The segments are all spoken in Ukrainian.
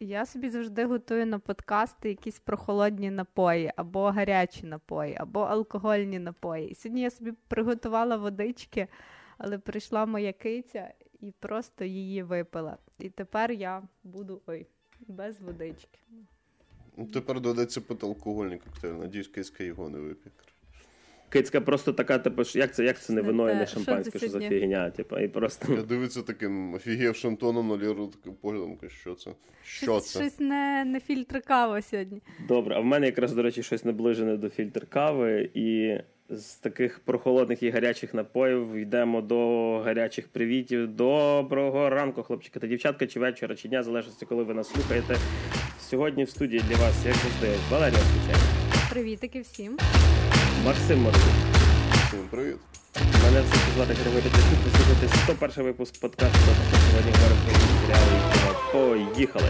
Я собі завжди готую на подкасти якісь прохолодні напої, або гарячі напої, або алкогольні напої. І сьогодні я собі приготувала водички, але прийшла моя киця і просто її випила. І тепер я буду ой, без водички. Ну, Тепер пити алкогольний коктейль. Надіюсь, киська його не вип'є. Кицька просто така, типу, як це як це не вино і не шампанське, що за фігня, типу, і просто. Я дивиться таким офігевшим тоном на Ліру таким поглядом, що це? Що щось, це? щось не, не фільтр кава сьогодні. Добре, а в мене якраз, до речі, щось наближене до фільтр кави, і з таких прохолодних і гарячих напоїв йдемо до гарячих привітів. Доброго ранку, хлопчики та дівчатка, чи вечора, чи дня, залежності, коли ви нас слухаєте. Сьогодні в студії для вас, як завжди, Валерія Звичайно, Привітики всім. Максим Морозюк. Всім привіт. Мене все звати Григорій Тисюк. Ви слухаєте 101 випуск подкасту. Сьогодні говоримо про серіали і кіно. Поїхали!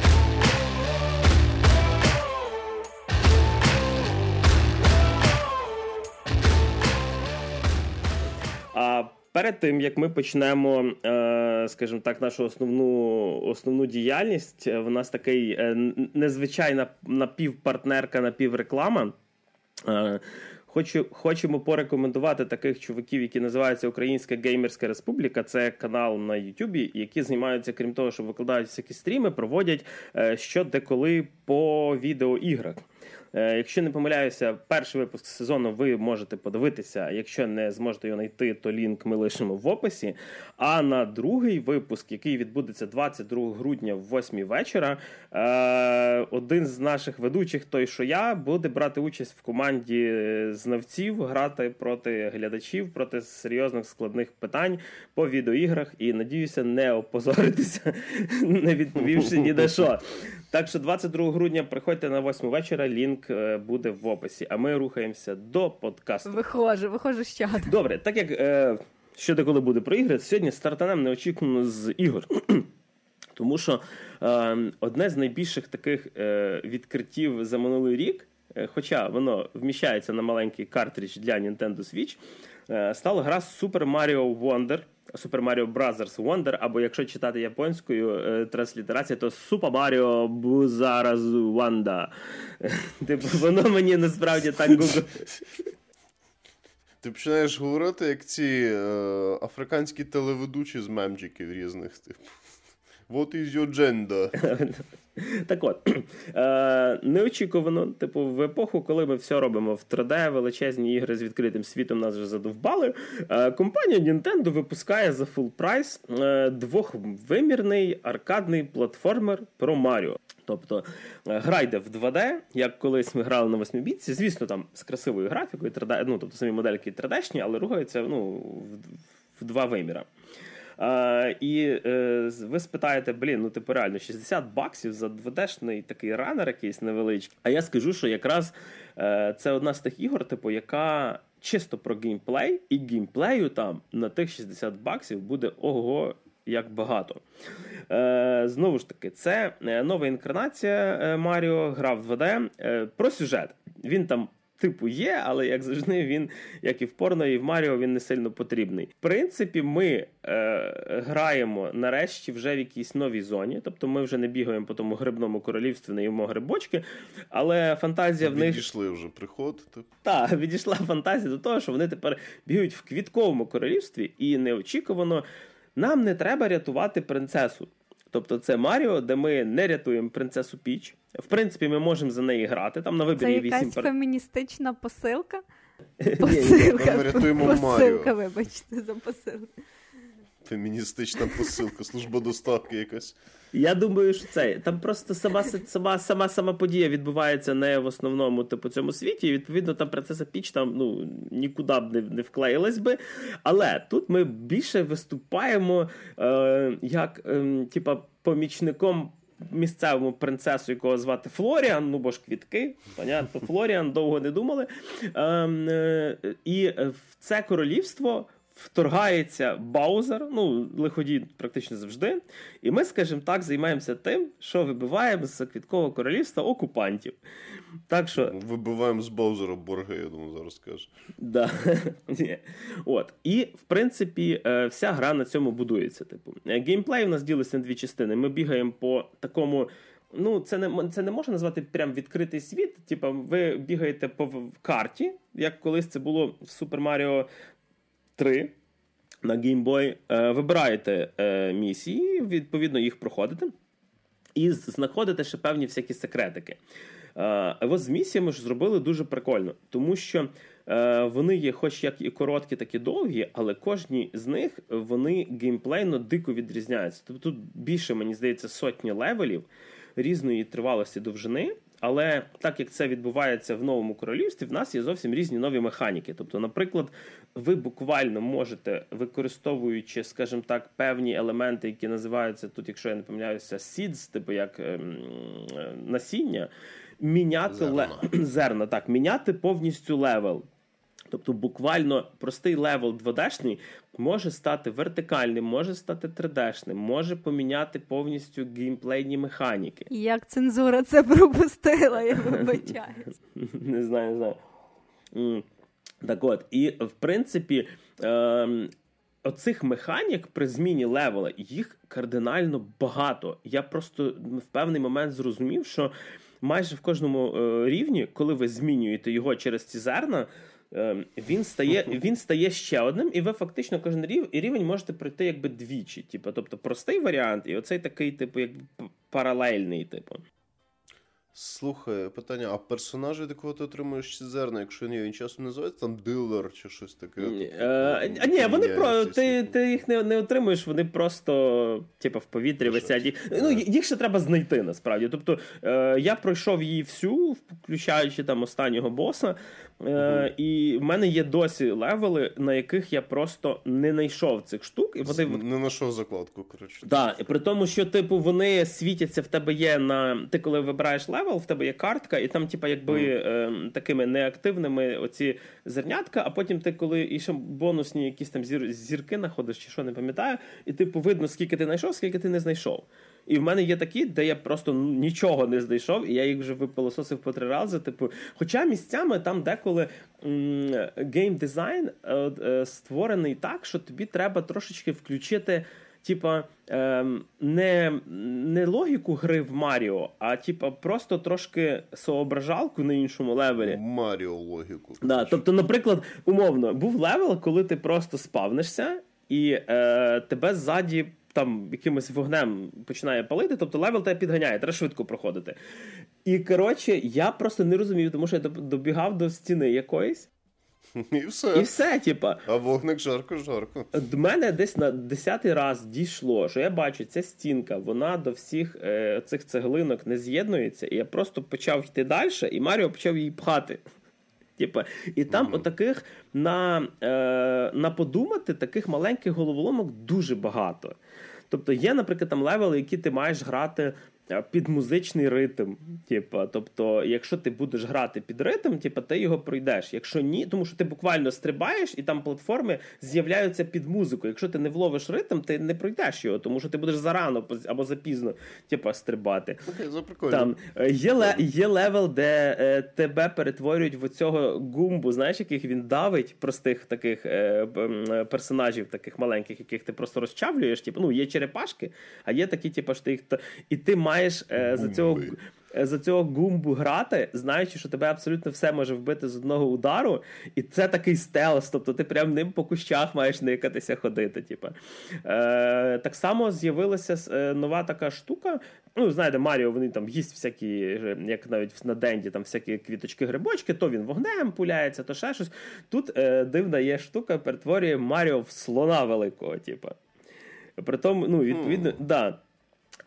А перед тим як ми почнемо, е, скажімо так, нашу основну основну діяльність, е, в нас такий е, незвичайна напівпартнерка, напівреклама. Хочу, хочемо порекомендувати таких чуваків, які називаються Українська Геймерська Республіка. Це канал на Ютубі, які займаються, крім того, що викладають всякі стріми, проводять е, що деколи по відеоіграх. Е, Якщо не помиляюся, перший випуск сезону ви можете подивитися. Якщо не зможете його знайти, то лінк ми лишимо в описі. А на другий випуск, який відбудеться 22 грудня в 8 вечора, е, один з наших ведучих, той що я, буде брати участь в команді е, знавців, грати проти глядачів, проти серйозних складних питань по відеоіграх. І надіюся, не опозоритися, не відповівши ні на що. Так що 22 грудня приходьте на 8 вечора, лінк е, буде в описі. А ми рухаємося до подкасту. Виходжу, виходжу з чату. Добре, так як е, що деколи буде про ігри, сьогодні стартанем неочікувано з ігор. Тому що е, одне з найбільших таких е, відкриттів за минулий рік, е, хоча воно вміщається на маленький картридж для Nintendo Switch, е, стала гра Super Mario Wonder. Super Mario Brothers Wonder, або якщо читати японською е, транслітерація, то Super Mario Buzzaras Wanda. Типу, воно мені насправді так гугл. Ти починаєш говорити, як ці е, африканські телеведучі з мемчиків різних. Типу. What is your gender? Так от, е, неочікувано, типу, в епоху, коли ми все робимо в 3D, величезні ігри з відкритим світом нас вже задовбали. Е, компанія Nintendo випускає за full прайс е, двохвимірний аркадний платформер про Маріо. Тобто е, гра йде в 2D, як колись ми грали на 8 бітці. Звісно, там з красивою графікою, 3D, ну тобто самі модельки 3D-шні, але рухаються ну, в, в два виміра. А, і е, ви спитаєте, блін, ну типу реально 60 баксів за 2D-шний такий ранер якийсь невеличкий. А я скажу, що якраз е, це одна з тих ігор, типу, яка чисто про геймплей, і геймплею там на тих 60 баксів буде ого. Як багато. Е, знову ж таки, це е, нова інкарнація е, Маріо, гра в 2D. Е, про сюжет. Він там типу є, але як завжди, він, як і в порно, і в Маріо, він не сильно потрібний. В принципі, ми е, граємо нарешті вже в якійсь новій зоні. Тобто ми вже не бігаємо по тому грибному королівстві, не їмо грибочки, але фантазія в них Відійшли вже приход. Типу. та відійшла фантазія до того, що вони тепер бігають в квітковому королівстві, і неочікувано нам не треба рятувати принцесу. Тобто це Маріо, де ми не рятуємо принцесу Піч. В принципі, ми можемо за неї грати. Там на Це вибір є якась вісім пер... феміністична посилка? Посилка. Ми рятуємо Маріо. Посилка, вибачте, за посилку. Феміністична посилка, служба доставки якась. Я думаю, що це там просто сама сама сама сама подія відбувається не в основному типу цьому світі. І відповідно там принцеса Піч там ну нікуди б не, не вклеїлась би. Але тут ми більше виступаємо е, як е, типа помічником. Місцевому принцесу, якого звати Флоріан, ну бо ж квітки, понятно, Флоріан довго не думали. Ем, е, і в це королівство вторгається Баузер, ну, лиходій практично завжди. І ми, скажімо так, займаємося тим, що вибиваємо з квіткового королівства окупантів. Так що, Вибиваємо з Баузера борги, я думаю, зараз скаже. да. От. І, в принципі, е, вся гра на цьому будується. Типу. Е, Геймплей у нас ділиться на дві частини. Ми бігаємо по такому Ну, це не це не можна назвати прям відкритий світ. Типа, ви бігаєте по карті, як колись це було в Super Mario 3 на Game Boy. Е, вибираєте е, місії, відповідно, їх проходите, і знаходите ще певні всякі секретики. Е, от з місіями ж зробили дуже прикольно, тому що е, вони є, хоч як і короткі, так і довгі, але кожні з них вони геймплейно дико відрізняються. Тобто тут більше, мені здається, сотні левелів різної тривалості довжини. Але так як це відбувається в новому королівстві, в нас є зовсім різні нові механіки. Тобто, наприклад, ви буквально можете, використовуючи, скажімо так, певні елементи, які називаються тут, якщо я не помиляюся, seeds, типу як ем, насіння, міняти зерна. Ле... зерна, так, міняти повністю левел. Тобто, буквально простий левел 2D-шний може стати вертикальним, може стати 3D-шним, може поміняти повністю геймплейні механіки. І як цензура це пропустила, я вибачаюсь. Не знаю, не знаю. Так от, і в принципі, е, оцих механік при зміні левела їх кардинально багато. Я просто в певний момент зрозумів, що майже в кожному е, рівні, коли ви змінюєте його через ці зерна, е, він стає він стає ще одним, і ви фактично кожен рівень можете пройти якби двічі. Типу, тобто простий варіант, і оцей такий, типу, як паралельний, типу. Слухай, питання: а персонажі, від кого ти отримуєш ці зерна, якщо ні, він часом називається там дилер чи щось таке? Ні, а ні, вони про ти ти їх не не отримуєш, вони просто типу, в повітрі висять. Ну, їх ще треба знайти насправді. Тобто е, я пройшов її всю, включаючи там останнього боса. Е, І в мене є досі левели, на яких я просто не знайшов цих штук. І вони... Не знайшов закладку, коротше. Так, і при тому, що, типу, вони світяться в тебе є на. Ти коли вибираєш левел, в тебе є картка, і там, типу, якби mm. е, такими неактивними оці зернятка, а потім ти, коли і ще бонусні якісь там зір... зірки знаходиш, чи що не пам'ятаю, і типу видно, скільки ти знайшов, скільки ти не знайшов. І в мене є такі, де я просто нічого не знайшов, і я їх вже випилососив по три рази. Типу, хоча місцями там деколи гейм-дизайн е, створений так, що тобі треба трошечки включити. Типу ем, не не логіку гри в Маріо, а типа просто трошки соображалку на іншому левелі. Маріо логіку. Да, Тобто, наприклад, умовно, був левел, коли ти просто спавнишся, і е, тебе ззаді там якимось вогнем починає палити, тобто левел тебе підганяє, треба швидко проходити. І коротше, я просто не розумів, тому що я добігав до стіни якоїсь. І все, І все, типа. А вогник жарко-жарко. До мене десь на десятий раз дійшло, що я бачу, ця стінка, вона до всіх е, цих цеглинок не з'єднується, і я просто почав йти далі, і Маріо почав її пхати. Типа, І там mm-hmm. отаких на е, на подумати таких маленьких головоломок дуже багато. Тобто є, наприклад, там левели, які ти маєш грати під музичний ритм. Типа, тобто, якщо ти будеш грати під ритм, типа, ти його пройдеш. Якщо ні, тому що ти буквально стрибаєш, і там платформи з'являються під музику. Якщо ти не вловиш ритм, ти не пройдеш його, тому що ти будеш зарано або запізно типа, стрибати. Okay, там е, Є ле, є левел, де е, тебе перетворюють в цього гумбу, знаєш, яких він давить простих таких е, персонажів, таких маленьких, яких ти просто розчавлюєш. Типу, ну, є черепашки, а є такі, типу, що ти їх. І ти маєш маєш е, за цього е, за цього гумбу грати, знаючи, що тебе абсолютно все може вбити з одного удару, і це такий стелс, тобто ти прям ним по кущах маєш никатися ходити. Типу. Е, Так само з'явилася е, нова така штука. Ну, знаєте, Маріо вони там їсть всякі, як навіть на денді, там всякі квіточки-грибочки, то він вогнем пуляється, то ще щось. Тут е, дивна є штука, перетворює Маріо в слона великого. Типу. Притом, ну, відповідно, mm. да.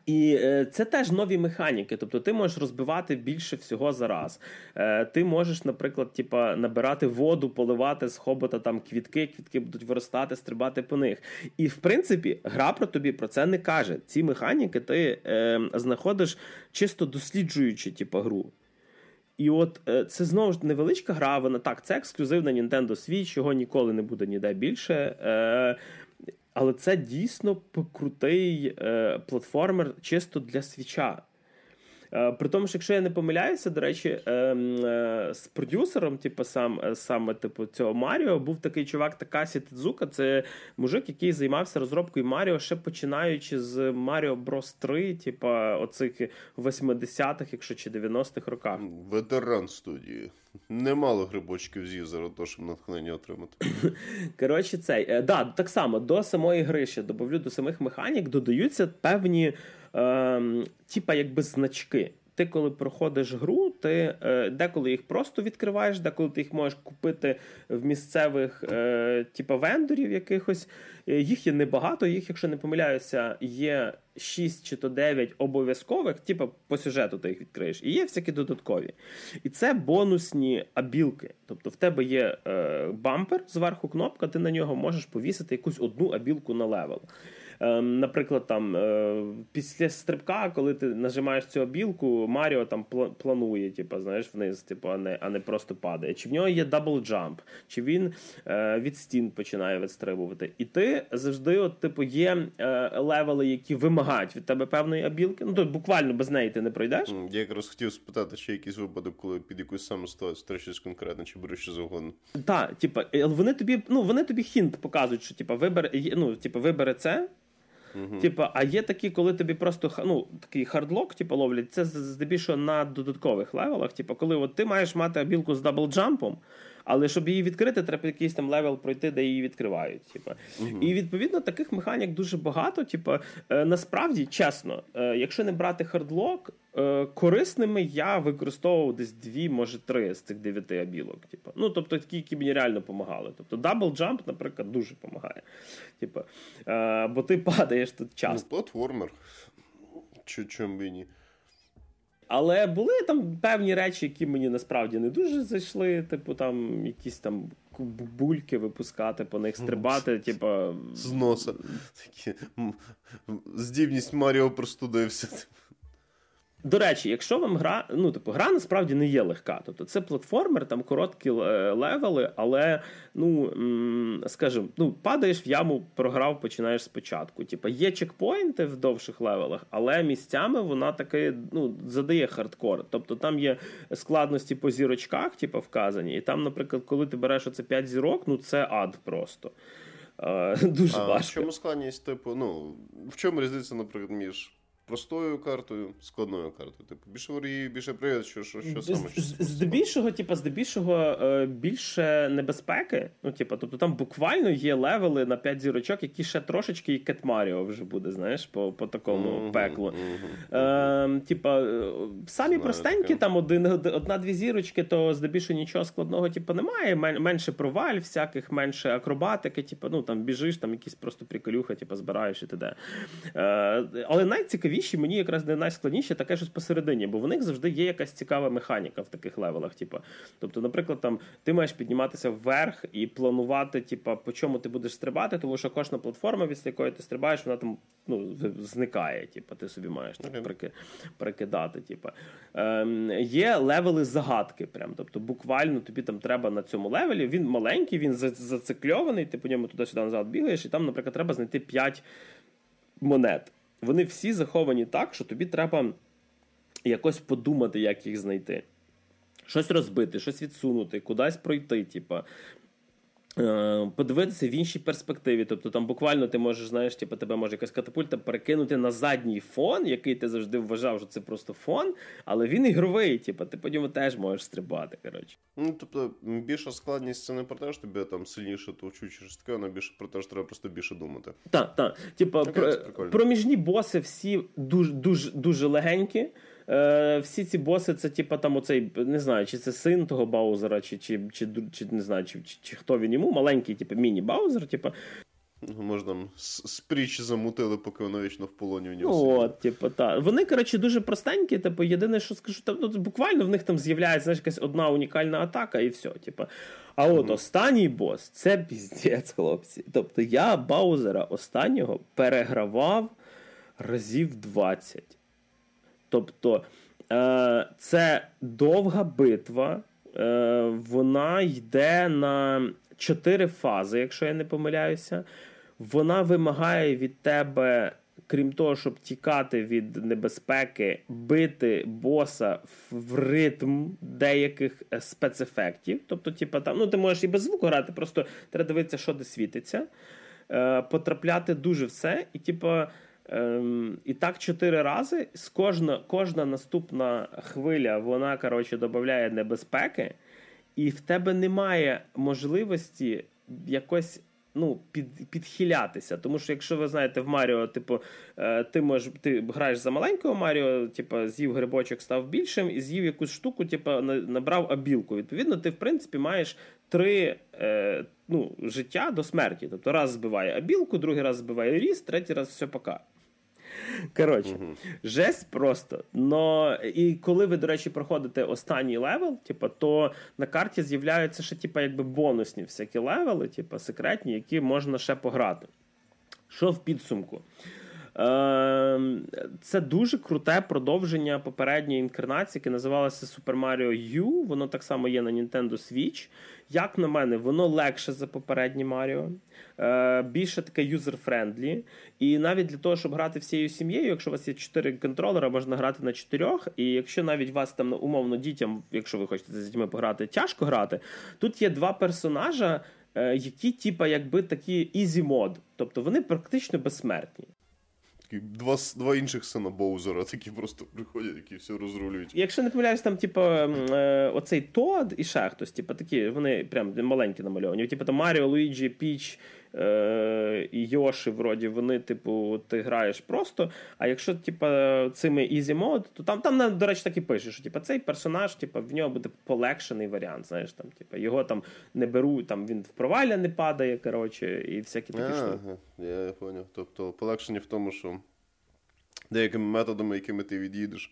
І е, це теж нові механіки. Тобто ти можеш розбивати більше всього за раз. Е, ти можеш, наприклад, типа, набирати воду, поливати з хобота там квітки, квітки будуть виростати, стрибати по них. І в принципі, гра про тобі про це не каже. Ці механіки ти е, знаходиш чисто досліджуючи типа, гру. І от е, це знову ж невеличка гра. Вона так, це ексклюзив на Nintendo Switch, його ніколи не буде ніде більше. Е, але це дійсно крутий е, платформер чисто для свіча. Е, при тому, що якщо я не помиляюся, до речі, е, е, з продюсером, типу, сам саме типу цього Маріо, був такий чувак Такасі Тедзука. Це мужик, який займався розробкою Маріо ще починаючи з Маріо Брос 3, типу, оцих 80-х, якщо чи 90-х роках. Ветеран студії. Немало грибочків з'їв за того, щоб натхнення отримати. Коротше, цей да, так само до самої гри ще добавлю до самих механік, додаються певні е, типа якби значки. Ти, коли проходиш гру, ти е, деколи їх просто відкриваєш, деколи ти їх можеш купити в місцевих е, типа вендорів якихось. Е, їх є небагато, їх, якщо не помиляюся, є 6 чи то 9 обов'язкових, типа по сюжету ти їх відкриєш, і є всякі додаткові. І це бонусні абілки. Тобто в тебе є е, bumper, зверху кнопка, ти на нього можеш повісити якусь одну абілку на level. Ем, наприклад, там е, після стрибка, коли ти нажимаєш цю абілку, Маріо там планує, типу, знаєш, вниз, типу, а не а не просто падає. Чи в нього є double jump, чи він е, від стін починає відстрибувати. І ти завжди, от, типу, є е, левели, які вимагають від тебе певної абілки. Ну, то буквально без неї ти не пройдеш. Я якраз хотів спитати, чи якийсь випадок, коли під якусь саму ситуацію щось конкретне, чи береш що завгодно. Так, типу, вони тобі, ну вони тобі hint показують, що типу, вибери, ну, типу, вибери це. Uh-huh. Типа, а є такі, коли тобі просто ну, такий hardlock, типу, ловлять, це здебільшого на додаткових левелах. Типу, коли от ти маєш мати абілку з даблджампом, але щоб її відкрити, треба якийсь там level пройти, де її відкривають. Типу. Uh-huh. І відповідно таких механік дуже багато. Типу, насправді, чесно, е, якщо не брати hardlock, е, корисними я використовував десь дві, може три з цих дев'яти абілок. Типу. Ну, тобто такі, які мені реально допомагали. Тобто double jump, наприклад, дуже допомагає. Типу, бо ти падаєш тут часто. Ну, платформер. Чому ні? Але були там певні речі, які мені насправді не дуже зайшли. Типу, там якісь там бульки випускати, по них стрибати, типу... З носа. Такі... Здібність Маріо простудився. До речі, якщо вам гра, ну типу, гра насправді не є легка. Тобто це платформер, там короткі е, левели, але ну скажімо, ну падаєш в яму, програв, починаєш спочатку. Типу, є чекпоінти в довших левелах, але місцями вона таки ну, задає хардкор. Тобто там є складності по зірочках, типу, вказані, і там, наприклад, коли ти береш оце 5 зірок, ну це ад просто. Дуже а важко. В чому складність, типу, ну в чому різниця, наприклад, між простою картою, складною картою. Типу, більше ворії, більше привід, що що, що саме. Здебільшого, типу, здебільшого е, більше небезпеки. Ну, типу, тобто там буквально є левели на 5 зірочок, які ще трошечки і Кет Маріо вже буде, знаєш, по по такому mm-hmm, пеклу. Mm-hmm. Е, Типа, самі Знаю, простенькі, таке. там один, одна-дві зірочки, то здебільшого нічого складного, типу, немає. Менше проваль, всяких, менше акробатики, типу, ну там біжиш, там якісь просто приколюха, типу, збираєш і т.д. Е, Але найцікавіше найскладніші, мені якраз не найскладніше таке щось посередині, бо в них завжди є якась цікава механіка в таких левелах. Типу. Тобто, наприклад, там ти маєш підніматися вверх і планувати, типу, по чому ти будеш стрибати, тому що кожна платформа, від якої ти стрибаєш, вона там ну, зникає. Типу, ти собі маєш так, okay. прикидати. Типу. Ем, Є левели загадки. Прям. Тобто, буквально тобі там треба на цьому левелі. Він маленький, він зацикльований, ти по ньому туди-сюди назад бігаєш, і там, наприклад, треба знайти 5 монет вони всі заховані так, що тобі треба якось подумати, як їх знайти. Щось розбити, щось відсунути, кудись пройти. Типа. Е, подивитися в іншій перспективі. Тобто там буквально ти можеш, знаєш, типу, тебе може якась катапульта перекинути на задній фон, який ти завжди вважав, що це просто фон, але він ігровий, типу, ти по ньому теж можеш стрибати. коротше. Ну, тобто, більша складність це не про те, що тобі там сильніше товчу через таке, вона більше про те, що треба просто більше думати. Так, так. Про, проміжні боси всі дуже дуже дуже легенькі е, всі ці боси, це типа там оцей, не знаю, чи це син того Баузера, чи чи, чи, чи не знаю, чи, чи, чи хто він йому, маленький, типу, міні-баузер, типу. Може, там спріч замутили, поки воно вічно в полоні у нього. Ну, от, типу, так. Вони, коротше, дуже простенькі. Типу, єдине, що скажу, там, ну, буквально в них там з'являється знаєш, якась одна унікальна атака, і все. Типу. А от mm-hmm. останній бос це піздець, хлопці. Тобто я Баузера останнього перегравав разів 20. Тобто е, це довга битва, е, вона йде на чотири фази, якщо я не помиляюся. Вона вимагає від тебе крім того, щоб тікати від небезпеки, бити боса в ритм деяких е, спецефектів. Тобто, типу, там, ну ти можеш і без звуку грати, просто треба дивитися, що де світиться, потрапляти дуже все, і типу. Ем, І так чотири рази. З кожна кожна наступна хвиля вона коротше додає небезпеки, і в тебе немає можливості якось ну, під, підхилятися. Тому що, якщо ви знаєте, в Маріо, типу, е, ти можеш ти граєш за маленького Маріо, типу, з'їв грибочок, став більшим, і з'їв якусь штуку, типу, набрав абілку. Відповідно, ти, в принципі, маєш три е, ну, життя до смерті. Тобто раз збиває абілку, другий раз збиває ріст, третій раз все пока. Коротше, угу. жесть просто. Но І коли ви, до речі, проходите останній level, типу, то на карті з'являються ще типу, якби бонусні всякі левели, типу, секретні, які можна ще пограти. Що в підсумку? Ем, це дуже круте продовження попередньої інкарнації, яке називалося Super Mario U. Воно так само є на Nintendo Switch. Як на мене, воно легше за попереднє Маріо, е, більше таке user-friendly. І навіть для того, щоб грати всією сім'єю, якщо у вас є 4 контролера, можна грати на 4. І якщо навіть вас там умовно дітям, якщо ви хочете з дітьми пограти, тяжко грати, тут є два персонажа. Е, які, типа, якби такі easy mode, тобто вони практично безсмертні такі два два інших сина Боузера, такі просто приходять, які все розрулюють. Якщо не помиляюсь, там, типу, е, оцей Тод і ще хтось, типу, такі, вони прям маленькі намальовані. Типу там Маріо, Луїджі, Піч е, і Йоші, вроді, вони, типу, ти граєш просто. А якщо, типу, цими Easy Mode, то там, там, до речі, так і пише, що типу, цей персонаж, типу, в нього буде полегшений варіант. Знаєш, там, типу, його там не беруть, там він в провалля не падає, коротше, і всякі такі штуки. Ага, я поняв. Тобто полегшення в тому, що деякими методами, якими ти від'їдеш.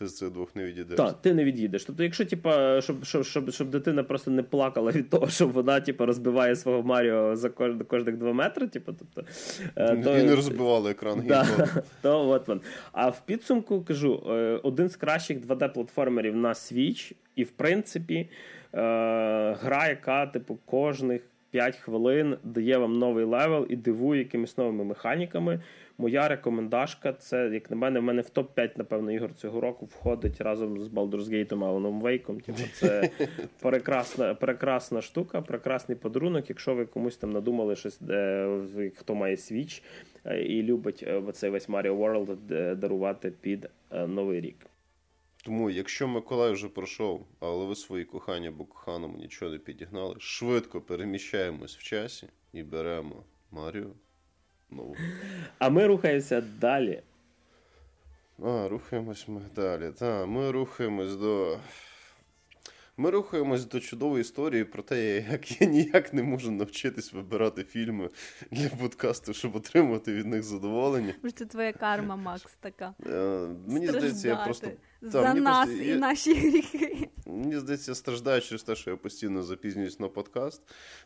Ти з цих двох не відійдеш. Так, ти не від'їдеш. Тобто, якщо типа, щоб щоб, щоб, щоб дитина просто не плакала від того, що вона типа, розбиває свого Маріо за кож, кожних два метри, типу, тобто, е, то, і не розбивали екран. Да, то от вон. А в підсумку кажу: е, один з кращих 2D-платформерів на Switch, і в принципі, е, гра, яка типу, кожних 5 хвилин дає вам новий level і дивує якимись новими механіками. Моя рекомендашка це, як на мене, в мене в топ-5, напевно, ігор цього року входить разом з Baldur's Gate і Alan Wake. Типу, це прекрасна прекрасна штука, прекрасний подарунок. Якщо ви комусь там надумали щось, де хто має Switch е, і любить е, цей весь Mario World е, дарувати під Новий рік. Тому, якщо Миколай вже пройшов, але ви свої кохання або коханому нічого не підігнали, швидко переміщаємось в часі і беремо Маріо. Ну. А ми рухаємося далі. А, рухаємось ми далі. Так, ми рухаємось до. Ми рухаємось до чудової історії про те, як я ніяк не можу навчитись вибирати фільми для подкасту, щоб отримати від них задоволення. Це твоя карма, Макс, така. Е, мені здається, я просто. За Та, нас просто... і я... наші гріхи. Мені здається, я страждаю через те, що я постійно запізнююсь на подкаст.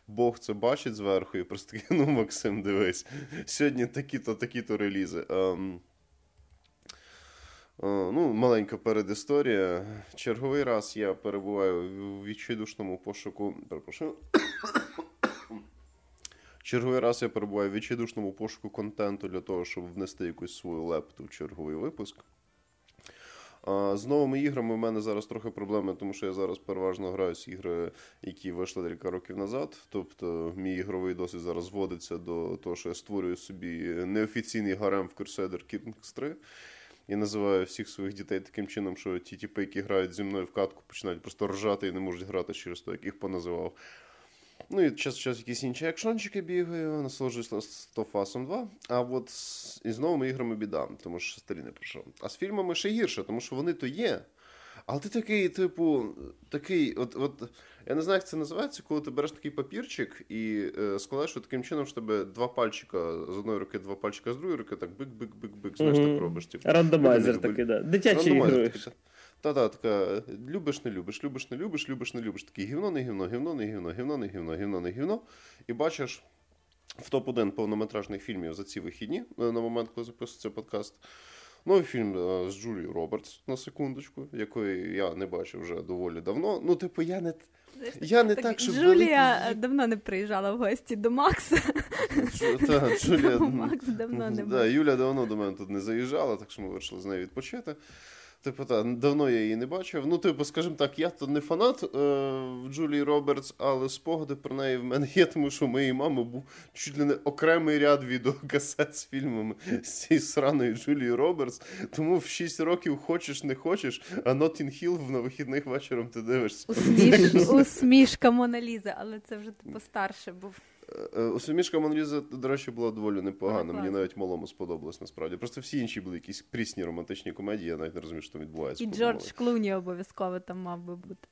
Бог це бачить зверху і просто ну, Максим, дивись. Сьогодні такі-то, такі-то релізи. Um... Ну, Маленька передісторія. Черговий раз я перебуваю в відчайдушному пошуку. Перепрошую. Черговий раз я перебуваю в відчайдушному пошуку контенту для того, щоб внести якусь свою лепту в черговий випуск. З новими іграми в мене зараз трохи проблеми, тому що я зараз переважно граю з ігри, які вийшли декілька років назад. Тобто, мій ігровий досвід зараз зводиться до того, що я створюю собі неофіційний гарем в Crusader Kings 3. І називаю всіх своїх дітей таким чином, що ті тіпи, які грають зі мною в катку, починають просто ржати і не можуть грати через те, як їх поназивав. Ну і час час якісь інші екшончики бігаю, насолоджуюсь Стофасом 2. А от з, із новими іграми біда, тому що старі не пройшов. А з фільмами ще гірше, тому що вони то є. Але ти такий, типу, такий, от, от, я не знаю, як це називається, коли ти береш такий папірчик і е, складаєш таким чином, що тебе два пальчика з одної руки, два пальчика з другої руки, так бик-бик-бик-бик, знаєш, mm-hmm. так робиш. Типу. Рандомайзер такий, да. Дитячий ігри. Та-та, така, любиш, не любиш, любиш, не любиш, любиш, не любиш. Такий гівно, не гівно, гівно, не гівно, гівно, не гівно, гівно, не гівно. І бачиш в топ-1 повнометражних фільмів за ці вихідні, е, на момент, коли записується подкаст, Новий фільм е, з Джулією Робертс на секундочку, якої я не бачив вже доволі давно. Ну, типу, я не. Я не так, так щоб Джулія великий... давно не приїжджала в гості до Макса. Та, Джулія... Макс давно не. Да, Юля давно до мене тут не заїжджала, так що ми вирішили з нею відпочити. Типу, та, давно я її не бачив. Ну, типу, скажімо так, я то не фанат е, Джулії Робертс, але спогади про неї в мене є, тому що у моєї мами був чуть ли не окремий ряд відеокасет з фільмами з цією сраною Джулією Робертс. Тому в 6 років хочеш, не хочеш, а Нотінг Хілл на вихідних вечором ти дивишся. Усміш... Усмішка Моналіза, але це вже типу старше був. Е, Усмішка Моналіза, до речі, була доволі непогана. Мені навіть малому сподобалось насправді. Просто всі інші були якісь прісні романтичні комедії, я навіть не розумію, що там відбувається. І Джордж Клуні обов'язково там мав би бути.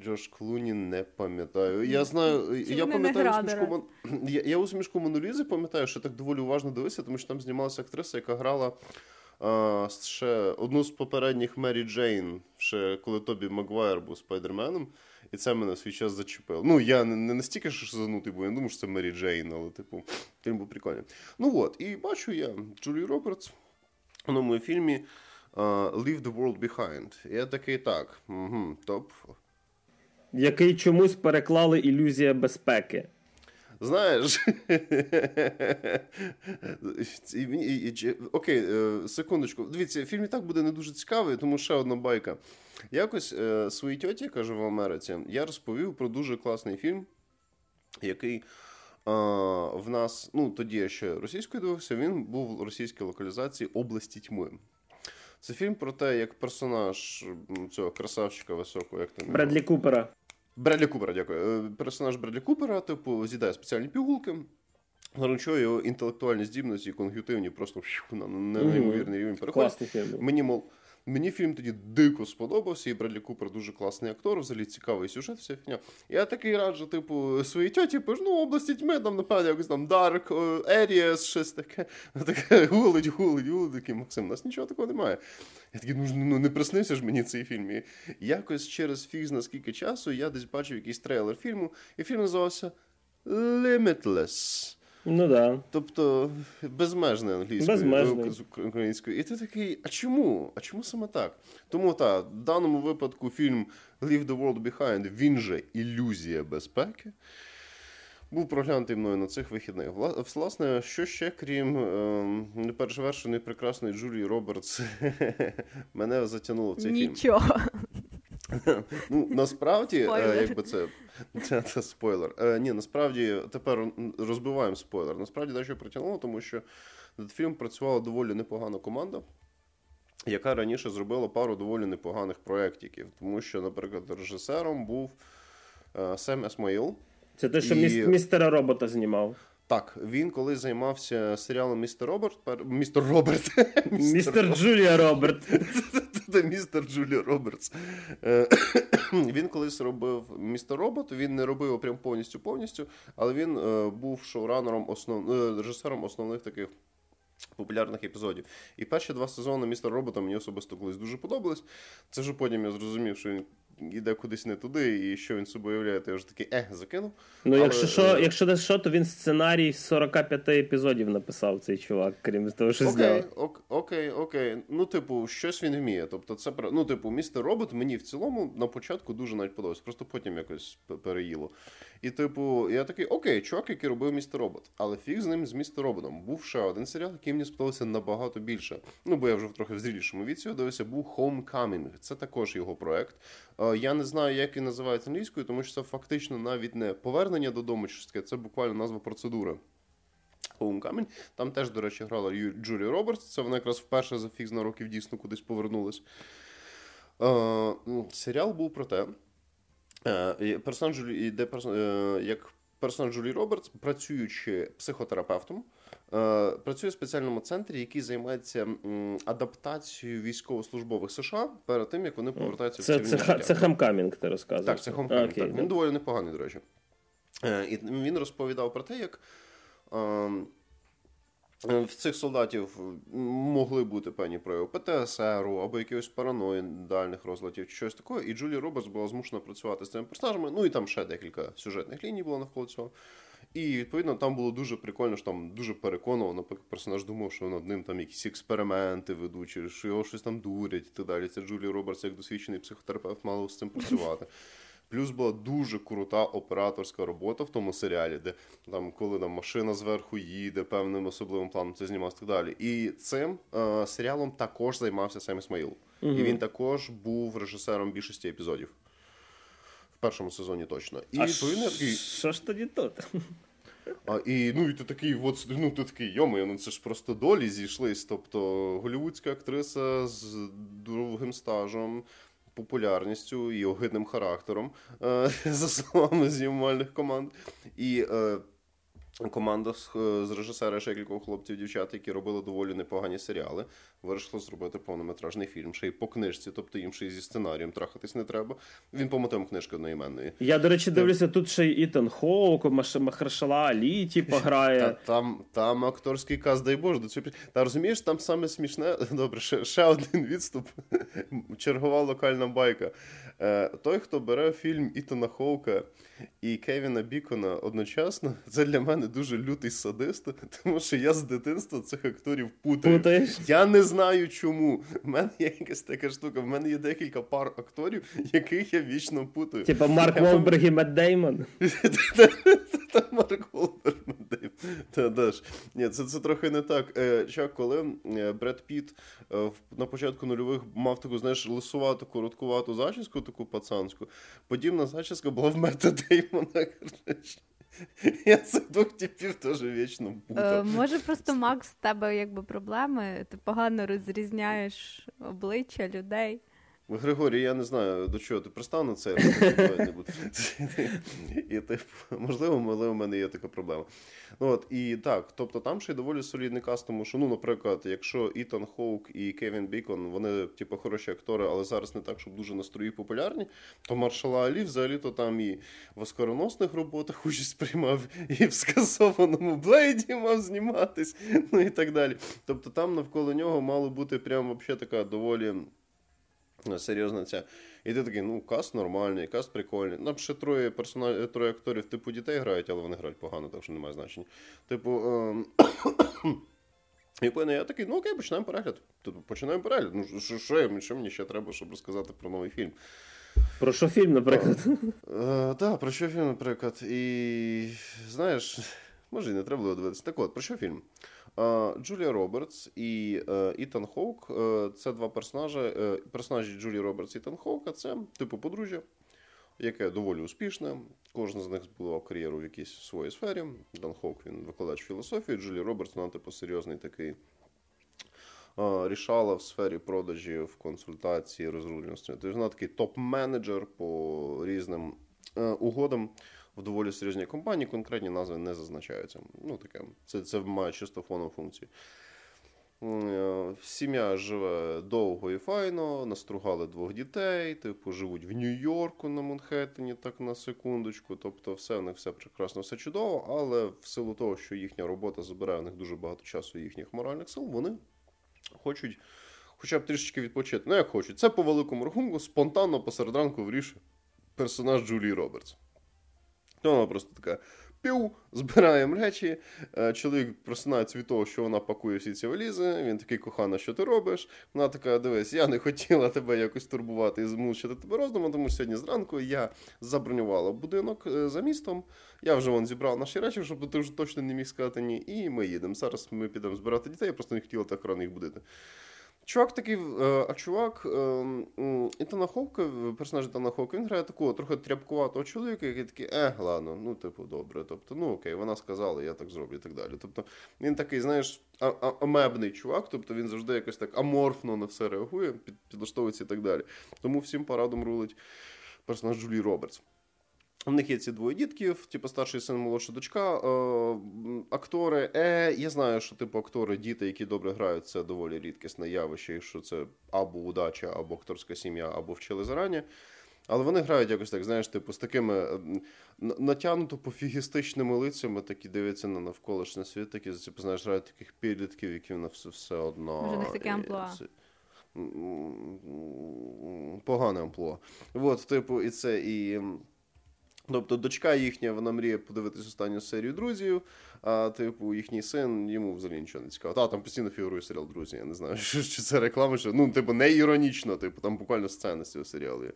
Джордж Клуні не пам'ятаю. Я знаю, Чи я пам'ятаю усмішку я, я усмішку Моналізи пам'ятаю, що так доволі уважно дивився, тому що там знімалася актриса, яка грала а, ще одну з попередніх Мері Джейн, ще коли Тобі Магуайр був спайдерменом. І це мене свій час зачепило. Ну, я не, не настільки шизанутий, бо я думаю, що це Мері Джейн, але, типу, фільм був прикольний. Ну от, і бачу я Джулі Робертс у новому фільмі uh, Leave the World Behind. І я такий так. угу, топ. Який чомусь переклали ілюзія безпеки. Знаєш, окей, е, секундочку. Дивіться, фільм і так буде не дуже цікавий, тому ще одна байка. Якось е, своїй тьоті, каже в Америці, я розповів про дуже класний фільм, який е, в нас, ну тоді я ще російською дивився, він був в російській локалізації області тьми. Це фільм про те, як персонаж цього красавчика високого, як там Бредлі Купера. Бредлі Купера, дякую. Е, персонаж Бредлі Купера, типу, з'їдає спеціальні пігулки. Наручує його інтелектуальні здібності, і конг'ютивні, просто на неймовірний рівень переходить. Мені, мол, Мені фільм тоді дико сподобався, і Бредлі Купер дуже класний актор, взагалі цікавий сюжет, вся фігня. Я такий раджу, типу, своїй тьоті, ну, області тьми, там, напевно, якось там Dark Areas, щось таке. Таке гулить, гулить, гулить, такий Максим, у нас нічого такого немає. Я такий, ну, ну не приснився ж мені цей фільм. І якось через фіг на скільки часу я десь бачив якийсь трейлер фільму, і фільм називався Limitless. Ну да. Тобто безмежне англійською Безмежний. українською. І ти такий, а чому? А чому саме так? Тому так, в даному випадку фільм Leave the World Behind, він же ілюзія безпеки. Був проглянутий мною на цих вихідних. Власне, що ще, крім е, неперевершеної прекрасної Джулії Робертс, мене затягнуло в цей Нічого. фільм. Нічого. Ну, насправді, е, якби це це, це спойлер. Е, Ні, насправді тепер розбиваємо спойлер. Насправді дещо притягнуло, тому що над фільмом працювала доволі непогана команда, яка раніше зробила пару доволі непоганих проєктів. Тому що, наприклад, режисером був е, Сем Есмаїл. Це те, що і... Містера Робота знімав. Так, він коли займався серіалом Містер Роберт, містер Роберт. Містер Джулія Роберт. Це містер Джулі Робертс. Е, він колись робив містер Робот, він не робив його прям повністю повністю, але він е, був шоуранером, основ... Е, режисером основних таких. Популярних епізодів. І перші два сезони містер Робота мені особисто колись дуже подобались. Це вже потім я зрозумів, що він іде кудись не туди, і що він собою являє, то я вже такий ех, закинув. Ну, Але... якщо що, якщо не що, то він сценарій 45 епізодів написав цей чувак, крім того, що зняв. Окей, окей, окей. Ну, типу, щось він вміє. Тобто, це ну, типу, містер робот мені в цілому на початку дуже навіть подобався, просто потім якось переїло. І, типу, я такий, окей, чувак, який робив містер робот. Але фіг з ним з містер роботом. Був ще один серіал, який мені сподобався набагато більше. Ну, бо я вже в трохи в зрілішому віці дивився, був Homecoming. Це також його проект. Я не знаю, як він називається англійською, тому що це фактично навіть не повернення додому, чи таке, це буквально назва процедури. Homecoming. Там теж, до речі, грала Джулі Робертс. Це вона якраз вперше за фіг на років дійсно кудись повернулась. Е, серіал був про те. Е, персонаж де е, як персонаж Джулі Робертс, працюючи психотерапевтом, працює в спеціальному центрі, який займається адаптацією військовослужбових США перед тим, як вони повертаються це, в цивільне Це, це Хамкамінг, ти розказуєш? Так, це Хамкамінг. Так. Він доволі непоганий, до речі. І він розповідав про те, як. Ем, Е, в цих солдатів могли бути певні прояви ПТСР або якихось параноїдальних розладів, чи щось таке. І Джулі Робертс була змушена працювати з цими персонажами. Ну і там ще декілька сюжетних ліній було навколо цього. І відповідно там було дуже прикольно, що там дуже переконував, наприклад, персонаж думав, що над ним там якісь експерименти ведуть, чи що його щось там дурять і так далі. Це Джулі Робертс, як досвідчений психотерапевт, мало з цим працювати. Плюс була дуже крута операторська робота в тому серіалі, де там, коли там машина зверху їде, певним особливим планом це знімав і так далі. І цим е, серіалом також займався Сем Ісмаїл. Мгм. І він також був режисером більшості епізодів. Першому сезоні точно. І А відповідно я такий. що ж тоді тут? А, і, ну, і ти такий, от, ну, ти такий, йомою, ну це ж просто долі зійшлись. Тобто голівудська актриса з довгим стажем, популярністю і огидним характером, е, за словами знімальних команд. І е, команда з, з режисера ще кількох хлопців дівчат, які робили доволі непогані серіали, вирішила зробити повнометражний фільм, ще й по книжці, тобто їм ще й зі сценарієм трахатись не треба. Він по мотивам книжки одноіменної. Я, до речі, дивлюся, тут ще й Ітан Хоук, Махаршала Алі, типу, Та, там, там акторський каз, дай Боже, до цього. Та розумієш, там саме смішне. Добре, ще, ще один відступ. Чергова локальна байка. Е, той, хто бере фільм Ітана Хоука і Кевіна Бікона одночасно, це для мене дуже лютий садист, тому що я з дитинства цих акторів путаю. Путаєш? Я не знаю чому. В мене є якась така штука. В мене є декілька пар акторів, яких я вічно путаю. Типа Марк Волберг і Мет Деймон. Та Марк Волберг. Та даш. Ні, це, це трохи не так. Е, Чак, коли е, Бред Піт е, на початку нульових мав таку, знаєш, лисувату, короткувату зачіску, таку пацанську, подібна зачіска була в Мета Коротше. Я цих двох типів теж вічно Е, може, просто Макс, в тебе якби проблеми, ти погано розрізняєш обличчя людей. Григорій, я не знаю, до чого ти пристав на це, я не буду. І типу, можливо, у мене є така проблема. От і так, тобто там ще й доволі солідний каст, тому що, ну, наприклад, якщо Ітан Хоук і Кевін Бікон, вони, типу, хороші актори, але зараз не так, щоб дуже на слуху популярні, то Маршала Алі взагалі-то там і в оскароносних роботах участь приймав, і в скасованому Блейді мав зніматись, ну і так далі. Тобто там навколо нього мало бути прям взагалі така доволі. Серйозна ця. І ти такий, ну, каст нормальний, каст прикольний. Нам ще троє персонаж... троє акторів типу дітей грають, але вони грають погано, так що немає значення. Типу. Ем... І певне, я такий, ну окей, починаємо перегляд. Типу, починаємо перегляд. Ну, що, що, що мені ще треба, щоб розказати про новий фільм? Про що фільм, наприклад? Е, Так, про що фільм, наприклад? І знаєш, може і не треба було дивитися. Так от, про що фільм? Е, Джулія Робертс і е, Ітан Хоук е, це два персонажі. Персонажі Джулії Робертс і Ітан Хоука це типу подружжя, яке доволі успішне. Кожен з них збудував кар'єру в якійсь своїй сфері. Ітан Хоук він викладач філософії, Джулія Робертс, вона типу серйозний такий. Рішала в сфері продажів, консультації, розрулюваності. Тобто вона такий топ-менеджер по різним угодам в доволі серйозній компанії. Конкретні назви не зазначаються. Ну таке, це, це має чисто фонову функцію. Е, Сім'я живе довго і файно, настругали двох дітей, типу, живуть в Нью-Йорку на Манхеттені, так на секундочку. Тобто, все в них все прекрасно, все чудово, але в силу того, що їхня робота забирає в них дуже багато часу і їхніх моральних сил, вони хочуть хоча б трішечки відпочити. Ну, як хочуть. Це по великому рахунку спонтанно посеред ранку вирішує персонаж Джулії Робертс. То вона просто така. Пів, збираємо речі. Е, Чоловік просинається від того, що вона пакує всі ці валізи. Він такий кохана, що ти робиш. Вона така: дивись, я не хотіла тебе якось турбувати і змусити тебе роздумом, тому сьогодні зранку я забронювала будинок е, за містом. Я вже вон зібрав наші речі, щоб ти вже точно не міг сказати ні. І ми їдемо. Зараз ми підемо збирати дітей, я просто не хотіла так рано їх будити. Чувак такий, е, а чувак, е, Ітана Хоука, персонаж Ітана Хоука, він грає такого трохи тряпкуватого чоловіка, який такий, е, ладно, ну, типу, добре. Тобто, ну окей, вона сказала, я так зроблю і так далі. Тобто, він такий, знаєш, амебний чувак, тобто він завжди якось так аморфно на все реагує, під, підлаштовується і так далі. Тому всім парадом рулить персонаж Джулії Робертс. У них є ці двоє дітків, типу старший син, молодша дочка. Е, актори, е, я знаю, що типу актори, діти, які добре грають, це доволі рідкісне явище, і що це або удача, або акторська сім'я, або вчили зарані. Але вони грають якось так, знаєш, типу, з такими е, натягнуто пофігістичними лицями, такі дивляться на навколишній світ, такі, типу, знаєш, грають таких підлітків, які на все, все одно. Може, них таке амплуа. Погане амплуа. От, типу, і це і. Тобто дочка їхня, вона мріє подивитися останню серію друзів, а типу, їхній син йому взагалі нічого не цікаво. Та там постійно фігурує серіал друзі. Я не знаю, що, чи це реклама, що ну, типу, не іронічно, типу, там буквально сцена з цього серіалу. є.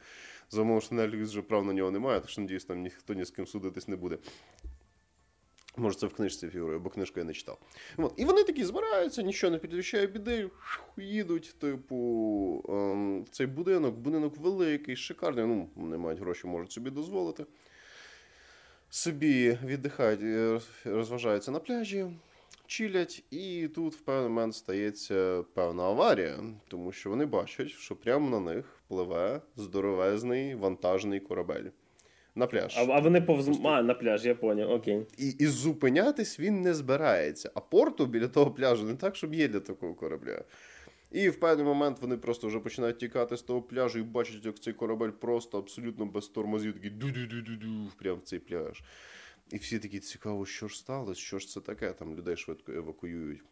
За умови, що Netflix вже прав на нього немає, так надіюсь, там ніхто ні з ким судитись не буде. Може, це в книжці фігурує, бо книжку я не читав. От. І вони такі збираються, нічого не підвищає біди, їдуть, типу, ем, в цей будинок. Будинок великий, шикарний. Ну, вони мають гроші, можуть собі дозволити. Собі віддихають, е, розважаються на пляжі, чилять, і тут в певний момент стається певна аварія, тому що вони бачать, що прямо на них пливе здоровезний вантажний корабель на пляж. А, а вони повз а, на пляж, я поняв, окей. І, і зупинятись він не збирається. А порту біля того пляжу не так, щоб є для такого корабля. І в певний момент вони просто вже починають тікати з того пляжу і бачать, як цей корабель просто абсолютно без тормозів такий ду-ду-ду-ду-ду прямо в цей пляж. І всі такі цікаво, що ж сталося, що ж це таке? Там людей швидко евакуюють.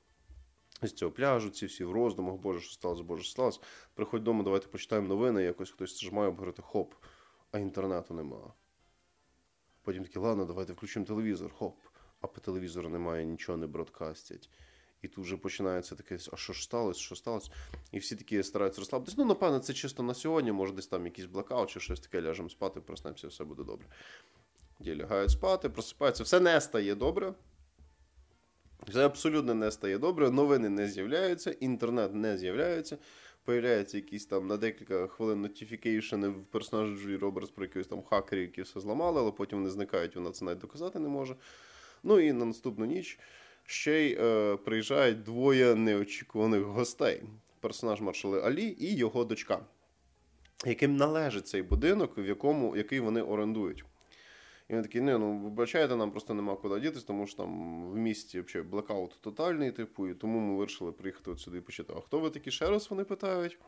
З цього пляжу, ці всі в роздумах, Боже, що сталося, Боже, що сталося. Приходь вдома, давайте почитаємо новини, якось хтось ж має обговорити, хоп, а інтернету нема. Потім такі, ладно, давайте включимо телевізор, хоп, а по телевізору немає, нічого не бродкастять. І тут вже починається таке, а що ж сталося, що сталося? І всі такі стараються розслабитись. Ну, напевно, це чисто на сьогодні, може, десь там якийсь блокаут чи щось таке, ляжемо спати, проснемося, все буде добре. Ті лягають спати, просипаються, все не стає добре. Все абсолютно не стає добре. Новини не з'являються, інтернет не з'являється. Появляється якісь там на декілька хвилин notification в персонажі Джулі Робертс про якихось там хакерів, які все зламали, але потім вони зникають, вона це навіть доказати не може. Ну і на наступну ніч ще й е, приїжджають двоє неочікуваних гостей: персонаж маршали Алі і його дочка, яким належить цей будинок, в якому який вони орендують. І вони такі, не, ну вибачайте, нам просто нема куди дітись, тому що там в місті взагалі блекаут тотальний, типу, і тому ми вирішили приїхати от сюди і почитати. А хто ви такі ще раз вони питають?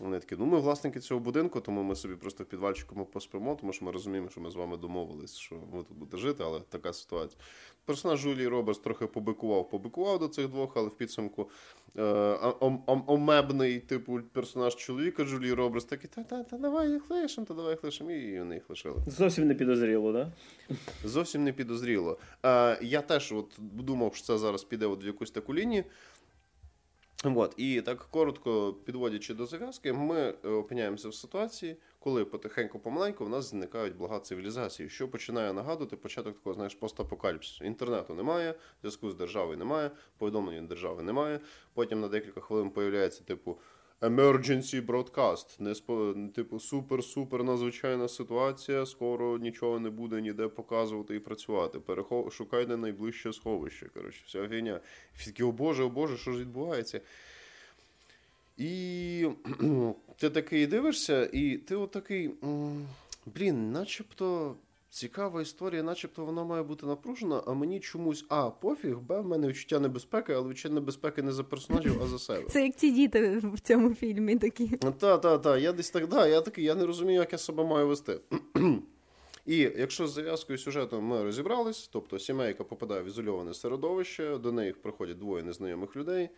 Вони такі, ну ми власники цього будинку, тому ми собі просто в підвальчику поспимо, тому що ми розуміємо, що ми з вами домовились, що ви тут будете жити, але така ситуація. Персонаж Жулії Робертс трохи побикував, побикував до цих двох, але в підсумку е, омебний, типу, персонаж чоловіка Джулії Робертс такий, та та та давай їх лишимо, та давай їх лишимо, і вони їх лишили. Зовсім не підозріло? Да? Зовсім не підозріло. Е, я теж от думав, що це зараз піде от в якусь таку лінію. От, і так коротко підводячи до зав'язки, ми е, опиняємося в ситуації, коли потихеньку помаленьку в нас зникають блага цивілізації, що починає нагадувати початок такого, знаєш, постапокаліпсису. Інтернету немає, зв'язку з державою немає, повідомлення держави немає. Потім на декілька хвилин появляється, типу, emergency broadcast, не спо... типу супер-супер надзвичайна ситуація. Скоро нічого не буде ніде показувати і працювати. Перехов... Шукайте найближче сховище. Коротше, вся фігня. Всі такі, о Боже, о Боже, що ж відбувається? І ти такий дивишся, і ти отакий, блін, начебто цікава історія, начебто вона має бути напружена, а мені чомусь А, пофіг, Б, в мене відчуття небезпеки, але відчуття небезпеки не за персонажів, а за себе. Це як ті діти в цьому фільмі такі. Так, так, так. Я десь так, да, я такий, я не розумію, як я себе маю вести. І якщо з зав'язкою сюжету ми розібрались, тобто сімейка попадає в ізольоване середовище, до неї приходять двоє незнайомих людей.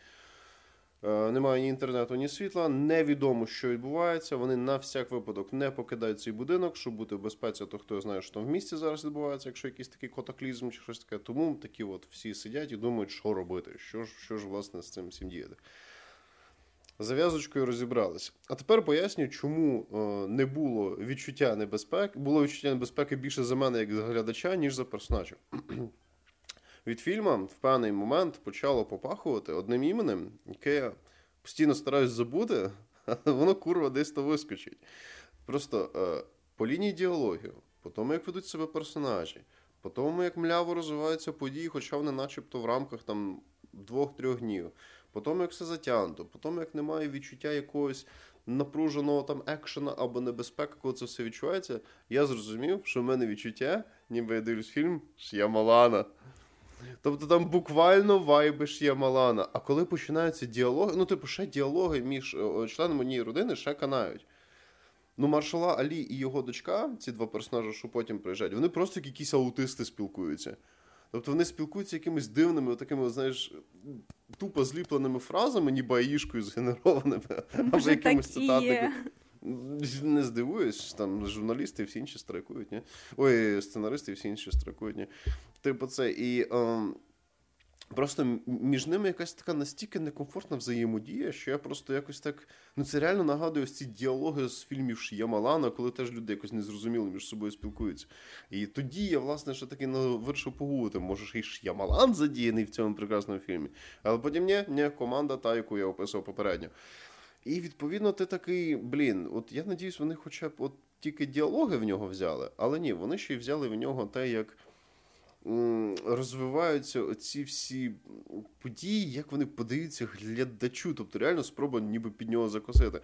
Е, немає ні інтернету, ні світла. Невідомо, що відбувається. Вони на всяк випадок не покидають цей будинок, щоб бути в безпеці, то хто знає, що там в місті зараз відбувається, якщо якийсь такий котоклізм чи щось таке. Тому такі от всі сидять і думають, що робити, що ж, що ж власне з цим всім діяти. Зав'язочкою розібралися. А тепер поясню, чому е, не було відчуття небезпеки. Було відчуття небезпеки більше за мене, як за глядача, ніж за персонажів від фільму в певний момент почало попахувати одним іменем, яке я постійно стараюсь забути, але воно курва десь то вискочить. Просто е, по лінії діалогів, по тому, як ведуть себе персонажі, по тому, як мляво розвиваються події, хоча вони начебто в рамках там двох-трьох днів, по тому, як все затягнуто, по тому, як немає відчуття якогось напруженого там екшена або небезпеки, коли це все відчувається, я зрозумів, що в мене відчуття, ніби я дивлюсь фільм Ш'ямалана. Тобто там буквально вайби Ш'ямалана. А коли починаються діалоги, ну, типу, ще діалоги між е, членами однієї родини ще канають. Ну, маршала Алі і його дочка, ці два персонажі, що потім приїжджають, вони просто як якісь аутисти спілкуються. Тобто вони спілкуються якимись дивними, такими, знаєш, тупо зліпленими фразами, ніби аїшкою згенерованими, або якимись цитатами. Не здивуюсь, там журналісти всі інші страйкують, ні? Ой, сценаристи всі інші страйкують, ні? Типу, це і. Ем... Просто між ними якась така настільки некомфортна взаємодія, що я просто якось так. Ну це реально нагадує ці діалоги з фільмів Ш'ямалана, коли теж люди якось незрозуміло між собою спілкуються. І тоді я, власне, ще таки вирішив погуглити, може ж і Ш'ямалан задіяний в цьому прекрасному фільмі. Але потім ні, ні, команда та, яку я описував попередньо. І відповідно ти такий, блін, от я надіюсь, вони хоча б от тільки діалоги в нього взяли, але ні, вони ще й взяли в нього те, як розвиваються оці всі події, як вони подаються глядачу. Тобто реально спроба ніби під нього закосити.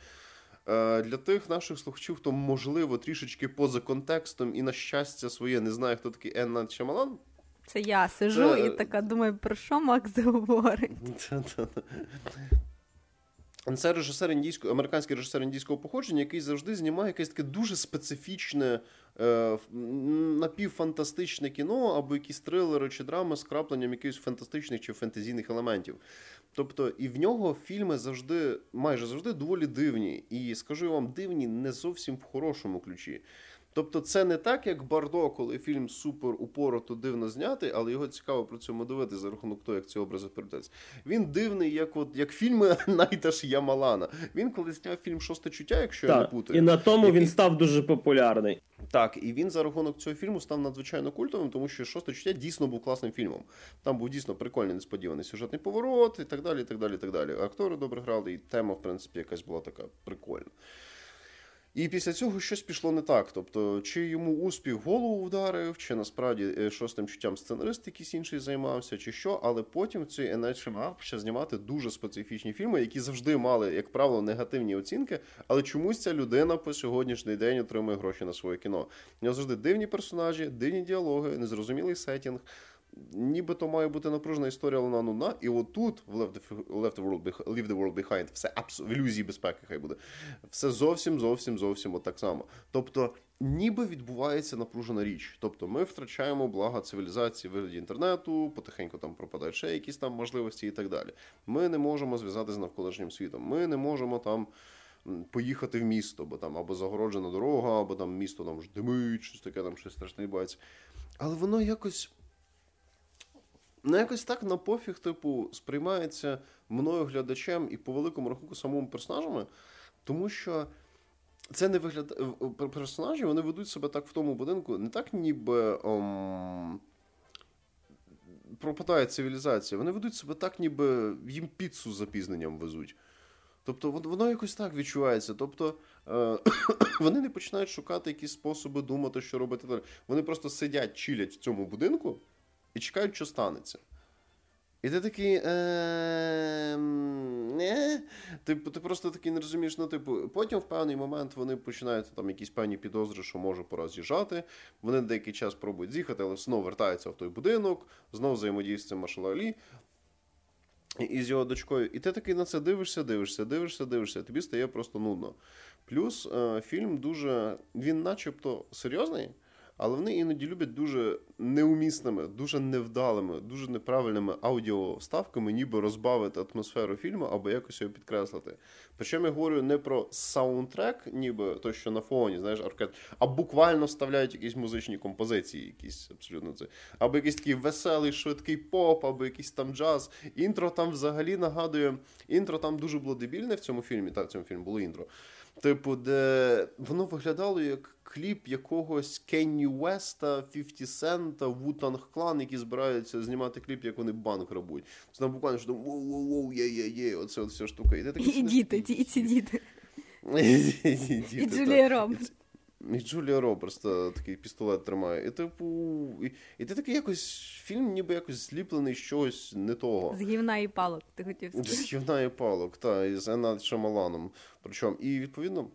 Е, для тих наших слухачів, хто, можливо, трішечки поза контекстом і, на щастя, своє не знає, хто такий Енна Чамалан. Це я сижу Це... і така думаю, про що Макс говорить? Це режисер індійського, американський режисер індійського походження, який завжди знімає якесь таке дуже специфічне е, напівфантастичне кіно або якісь трилери чи драми з крапленням якихось фантастичних чи фентезійних елементів. Тобто, і в нього фільми завжди, майже завжди доволі дивні. І скажу вам, дивні не зовсім в хорошому ключі. Тобто, це не так, як Бардо, коли фільм супер упорото дивно знятий, але його цікаво про цьому дивитися за рахунок того, як ці образи передаються. Він дивний, як от як фільми Найта Ямалана. Він коли зняв фільм Шосте чуття, якщо так, я не путаю. І на тому який... він став дуже популярний. Так, і він за рахунок цього фільму став надзвичайно культовим, тому що шосте чуття дійсно був класним фільмом. Там був дійсно прикольний несподіваний сюжетний поворот, і так далі. і так далі, і так далі. Актори добре грали, і тема, в принципі, якась була така прикольна. І після цього щось пішло не так. Тобто, чи йому успіх голову вдарив, чи насправді е, шостим чуттям сценарист якийсь інший займався, чи що, але потім цей Енечима почав знімати дуже специфічні фільми, які завжди мали, як правило, негативні оцінки, але чомусь ця людина по сьогоднішній день отримує гроші на своє кіно. У нього завжди дивні персонажі, дивні діалоги, незрозумілий сетінг нібито має бути напружена історія, але вона нудна. І отут, в Left the, Left the World Behind, Leave the World Behind, все абс... в ілюзії безпеки, хай буде. Все зовсім, зовсім, зовсім от так само. Тобто, ніби відбувається напружена річ. Тобто, ми втрачаємо блага цивілізації в вигляді інтернету, потихеньку там пропадають ще якісь там можливості і так далі. Ми не можемо зв'язати з навколишнім світом. Ми не можемо там. Поїхати в місто, бо там або загороджена дорога, або там місто там ж димить, щось таке, там щось страшне бається. Але воно якось ну якось так на пофіг, типу, сприймається мною глядачем і по великому рахунку самому персонажами, тому що. Це не виглядає персонажі, вони ведуть себе так в тому будинку, не так, ніби ом... пропадає цивілізація. Вони ведуть себе так, ніби їм піцу з запізненням везуть. Тобто воно якось так відчувається. Тобто е- вони не починають шукати якісь способи думати, що робити. Вони просто сидять, чилять в цьому будинку і чекають, що станеться. І ти такий. Е. Ти, ти просто такий не розумієш, ну, типу, потім в певний момент вони починають там якісь певні підозри, що може пора з'їжджати. Вони деякий час пробують з'їхати, але знову вертаються в той будинок, знову взаємодіють з цим Машалалі. І з його дочкою. І ти такий на це дивишся, дивишся, дивишся, дивишся. Тобі стає просто нудно. Плюс е, фільм дуже. Він начебто серйозний але вони іноді люблять дуже неумісними, дуже невдалими, дуже неправильними аудіоставками, ніби розбавити атмосферу фільму або якось його підкреслити. Причому я говорю не про саундтрек, ніби то, що на фоні, знаєш, оркестр, а буквально вставляють якісь музичні композиції, якісь абсолютно це. Або якийсь такий веселий, швидкий поп, або якийсь там джаз. Інтро там взагалі нагадує. Інтро там дуже було дебільне в цьому фільмі. Та в цьому фільмі було інтро. Типу, де воно виглядало як кліп якогось Каньє Уеста, 50 Сента, Wu-Tang Clan, які збираються знімати кліп, як вони банк грабують. Це там буквально що воу-воу-воу, є-є-є, оце от вся штука. І, ти і діти, і ці діти. І Джулія Робертс. І Джулія Робертс такий пістолет тримає. І типу, і, і ти такий якось фільм, ніби якось зліплений з чогось не того. З гівна і палок, ти хотів сказати. З гівна і палок, так, і з Еннад Шамаланом. Причому, і відповідно,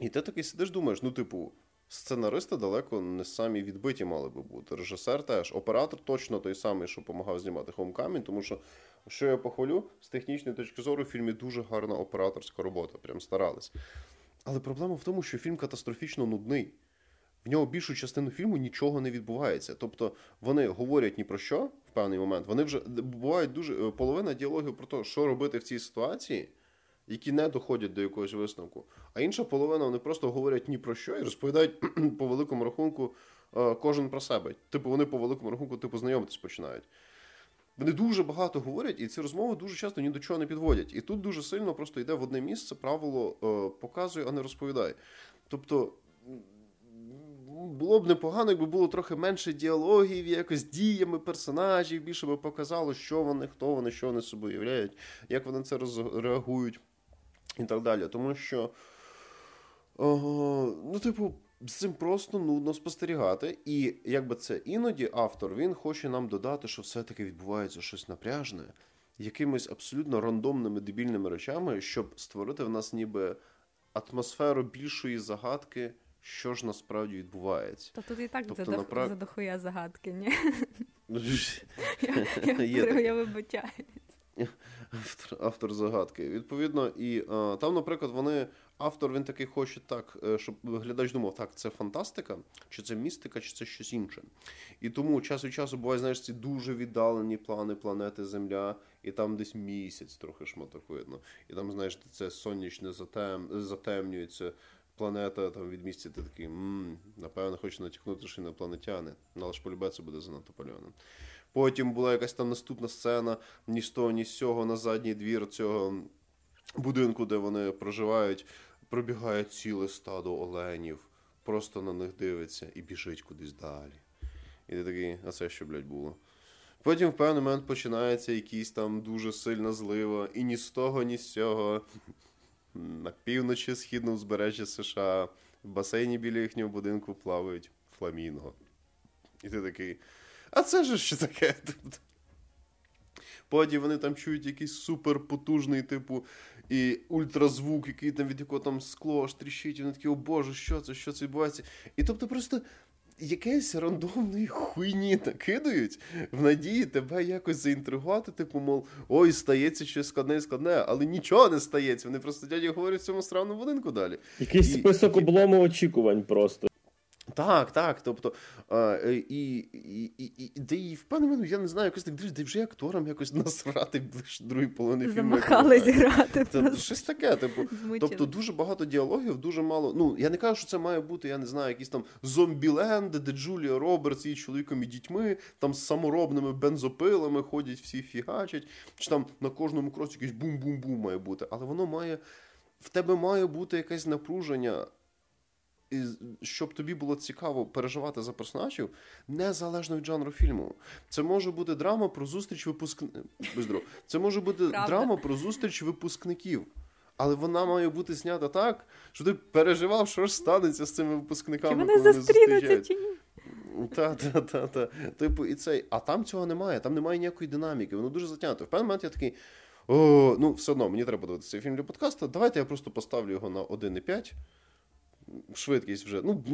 і ти такий сидиш, думаєш, ну, типу, сценаристи далеко не самі відбиті мали би бути. Режисер теж, оператор точно той самий, що допомагав знімати Homecoming, тому що, що я похвалю, з технічної точки зору в фільмі дуже гарна операторська робота, прям старались. Але проблема в тому, що фільм катастрофічно нудний. В нього більшу частину фільму нічого не відбувається. Тобто вони говорять ні про що в певний момент. Вони вже бувають дуже половина діалогів про те, що робити в цій ситуації які не доходять до якогось висновку. А інша половина вони просто говорять ні про що і розповідають по великому рахунку е, кожен про себе. Типу, вони по великому рахунку типу знайомитись починають. Вони дуже багато говорять, і ці розмови дуже часто ні до чого не підводять. І тут дуже сильно просто йде в одне місце правило е, показуй, а не розповідай. Тобто. Було б непогано, якби було трохи менше діалогів, якось діями персонажів, більше би показало, що вони, хто вони, що вони собою являють, як вони це реагують і так далі. Тому що, о, ну, типу, з цим просто нудно спостерігати. І якби це іноді автор він хоче нам додати, що все-таки відбувається щось напряжне, якимись абсолютно рандомними дебільними речами, щоб створити в нас ніби атмосферу більшої загадки. Що ж насправді відбувається? Та тут і так тобто, задох... направ... задохуя загадки, ні? Я вибачаю. Автор автор загадки. Відповідно, і а, там, наприклад, вони автор він такий хоче так, е, щоб глядач думав, так, це фантастика, чи це містика, чи це щось інше. І тому час від часу буває, знаєш, ці дуже віддалені плани планети Земля, і там десь місяць трохи шматок видно. І там, знаєш, це сонячне затем... затемнюється. Планета там від місця ти такий, м-м, напевно, хоче натякнути, що інопланетяни. Ну, але ж полюбе це буде занадто пальоним. Потім була якась там наступна сцена, ні з того, ні з цього на задній двір цього будинку, де вони проживають, пробігає ціле стадо оленів, просто на них дивиться і біжить кудись далі. І ти такий, а це що, блядь, було? Потім в певний момент починається якийсь там дуже сильна злива, і ні з того, ні з цього. На півночі східного узбережжя США в басейні біля їхнього будинку плавають фламінго. І ти такий. А це ж що таке? Потім вони там чують якийсь суперпотужний, типу, і ультразвук, який там від якого там скло аж тріщить, і вони такі, о Боже, що це, що це відбувається? І тобто просто якесь рандомної хуйні накидають в надії тебе якось заінтригувати, типу, мов, ой, стається щось складне і складне, але нічого не стається. Вони просто дяді говорять в цьому странному будинку далі. Якийсь і, список і... облому очікувань просто. Так, так. Тобто, а, і і, і, і, і в певний момент, я не знаю, якось так дивлюсь, вже акторам якось насрати ближче другої половини фільму. Замахались грати. Це щось таке. Типу, тобто дуже багато діалогів, дуже мало. Ну, я не кажу, що це має бути, я не знаю, якісь там зомбіленд, де Джулія Робертс її чоловіком і дітьми, там з саморобними бензопилами ходять, всі фігачать, чи там на кожному кроці якийсь бум-бум-бум має бути. Але воно має. В тебе має бути якесь напруження і щоб тобі було цікаво переживати за персонажів, незалежно від жанру фільму. Це може бути драма про зустріч випускників. Це може бути Правда. драма про зустріч випускників. Але вона має бути знята так, що ти переживав, що ж станеться з цими випускниками. Чи вони зустрінуться чи ні? Та, та, та, та. Типу, і цей. А там цього немає, там немає ніякої динаміки, воно дуже затягнуто. В певний момент я такий. О, ну, все одно, мені треба дивитися цей фільм для подкасту. Давайте я просто поставлю його на 1,5 швидкість вже. Ну,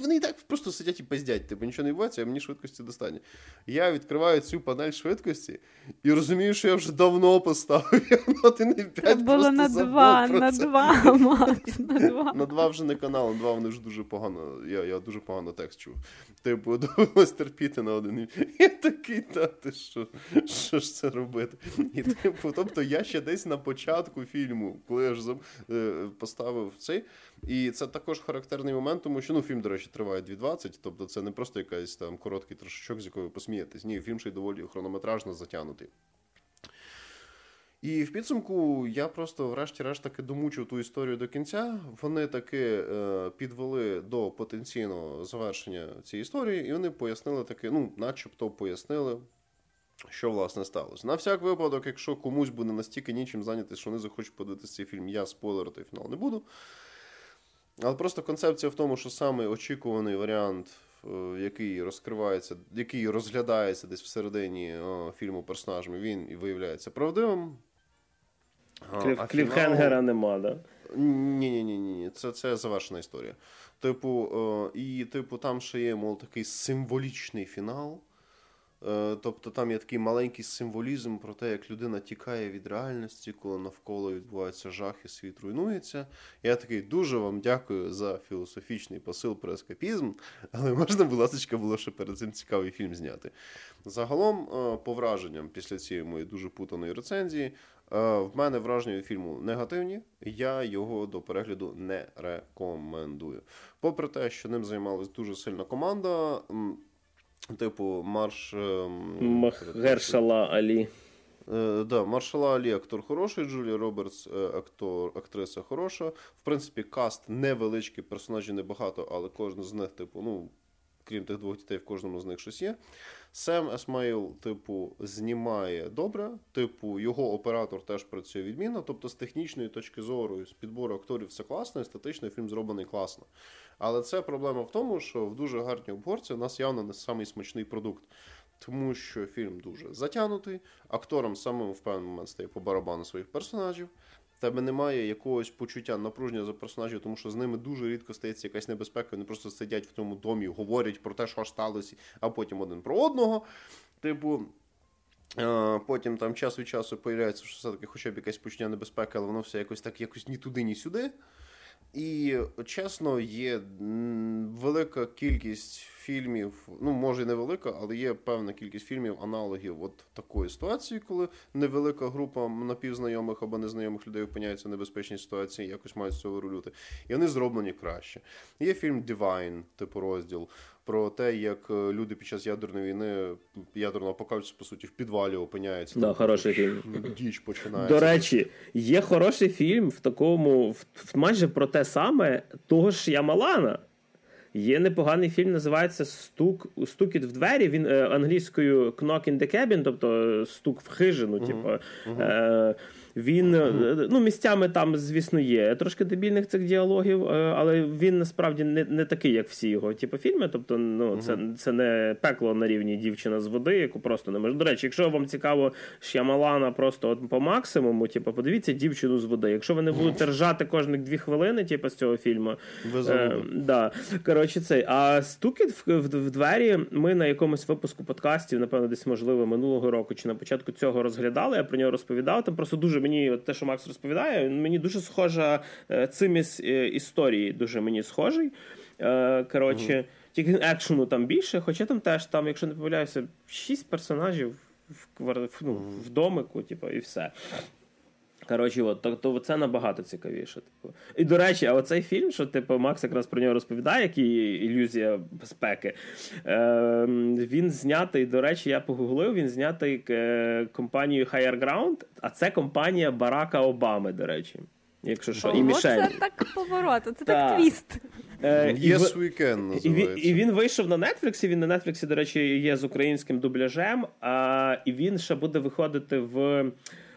Вони і так просто сидять і пиздять, типу нічого не відбувається, а мені швидкості достатньо. Я відкриваю цю панель швидкості і розумію, що я вже давно поставив. Я на 1,5 Це було на 2, на 2, Макс, на 2. На 2 вже не канал, на 2 вони вже дуже погано. Я я дуже погано текст чув. Типу, довелось терпіти на один. Я такий, та ти що що ж це робити? І типу, Тобто я ще десь на початку фільму, коли я ж е, поставив цей. І це також характерний момент, тому що ну, фільм, до речі, триває 2.20, тобто це не просто якийсь там короткий трошечок, з якою ви посмієтесь. Ні, фільм ще й доволі хронометражно затягнутий. І в підсумку я просто, врешті-решт, таки домучив ту історію до кінця. Вони таки е, підвели до потенційного завершення цієї історії, і вони пояснили таки, ну, начебто пояснили, що власне сталося. На всяк випадок, якщо комусь буде настільки нічим зайнятися, що вони захочуть подивитися цей фільм, я спойлерити фінал не буду. Але просто концепція в тому, що саме очікуваний варіант, е, який розкривається, який розглядається десь всередині о, фільму персонажами, він і виявляється правдивим. Кліфхенгера фінал... нема, да? Ні, ні, ні, ні. Це це завершена історія. Типу, о, і, типу, там ще є, мов, такий символічний фінал. Е, тобто там є такий маленький символізм про те, як людина тікає від реальності, коли навколо відбувається жах і світ руйнується. Я такий дуже вам дякую за філософічний посил про ескапізм, але можна, будь ласка, було ще перед цим цікавий фільм зняти. Загалом, е, по враженням після цієї моєї дуже путаної рецензії, е, в мене враження від фільму негативні. Я його до перегляду не рекомендую. Попри те, що ним займалась дуже сильна команда. Типу, марш. Ем, Гершала Алі. Е, да, Маршала Алі актор хороший, Джулія Робертс, е, актор, актриса хороша. В принципі, каст невеличкий, персонажів небагато, але кожен з них, типу, ну, крім тих двох дітей, в кожному з них щось є. Сем Есмаїл, типу, знімає добре. Типу, його оператор теж працює відмінно. Тобто, з технічної точки зору, з підбору акторів все класно, і статично фільм зроблений класно. Але це проблема в тому, що в дуже гарній обгорці у нас явно не самий смачний продукт. Тому що фільм дуже затягнутий, акторам самим в певний момент стає по барабану своїх персонажів. Тебе немає якогось почуття напруження за персонажів, тому що з ними дуже рідко стається якась небезпека. Вони просто сидять в тому домі, говорять про те, що сталося, а потім один про одного. Типу. Потім там час від часу появляється, що все-таки хоча б якась почуття небезпеки, але воно все якось так якось ні туди, ні сюди. І чесно, є велика кількість фільмів, ну може і невелика, але є певна кількість фільмів, аналогів от такої ситуації, коли невелика група напівзнайомих або незнайомих людей опиняється в небезпечній ситуації, якось мають з цього рулюти. І вони зроблені краще. Є фільм Divine, типу розділ про те, як е, люди під час ядерної війни, ядерного апокаліпсису, по суті, в підвалі опиняються. Да, там, хороший фільм. Діч починається. До речі, є хороший фільм в такому, в, майже про те саме того ж Ямалана. Є непоганий фільм, називається Стук Стукіт в двері. Він е, англійською Knock in the Cabin, тобто стук в хижину. Uh-huh. Типу, uh-huh. Е, він mm-hmm. ну місцями там, звісно, є трошки дебільних цих діалогів, е, але він насправді не не такий, як всі його типу, фільми. Тобто, ну це це не пекло на рівні дівчина з води, яку просто не може. До речі, якщо вам цікаво Шямалана просто от по максимуму, типу, подивіться дівчину з води. Якщо ви не будете ржати кожні дві хвилини, типу, з цього фільму, е, да. коротше, цей а стукіт в, в, в двері. Ми на якомусь випуску подкастів, напевно, десь можливо минулого року чи на початку цього розглядали. Я про нього розповідав. Там просто дуже мені те, що Макс розповідає, мені дуже схожа е, цим із е, історії, дуже мені схожий. Е, коротше, mm тільки екшену там більше, хоча там теж, там, якщо не помиляюся, шість персонажів в ну, в домику, типу, і все. Коротше, от, то, то це набагато цікавіше. Типу. І до речі, а оцей фільм, що типу, Макс якраз про нього розповідає, як і ілюзія безпеки. Е, Він знятий, до речі, я погуглив, він знятий е, компанією Higher Ground, а це компанія Барака Обами, до речі. Якщо що, Ого, і Мішель. Це так поворот, це так твіст. Е, yes Weekend називається. І він, і він вийшов на Нетфліксі. Він на Нетфліксі, до речі, є з українським дубляжем, а, і він ще буде виходити в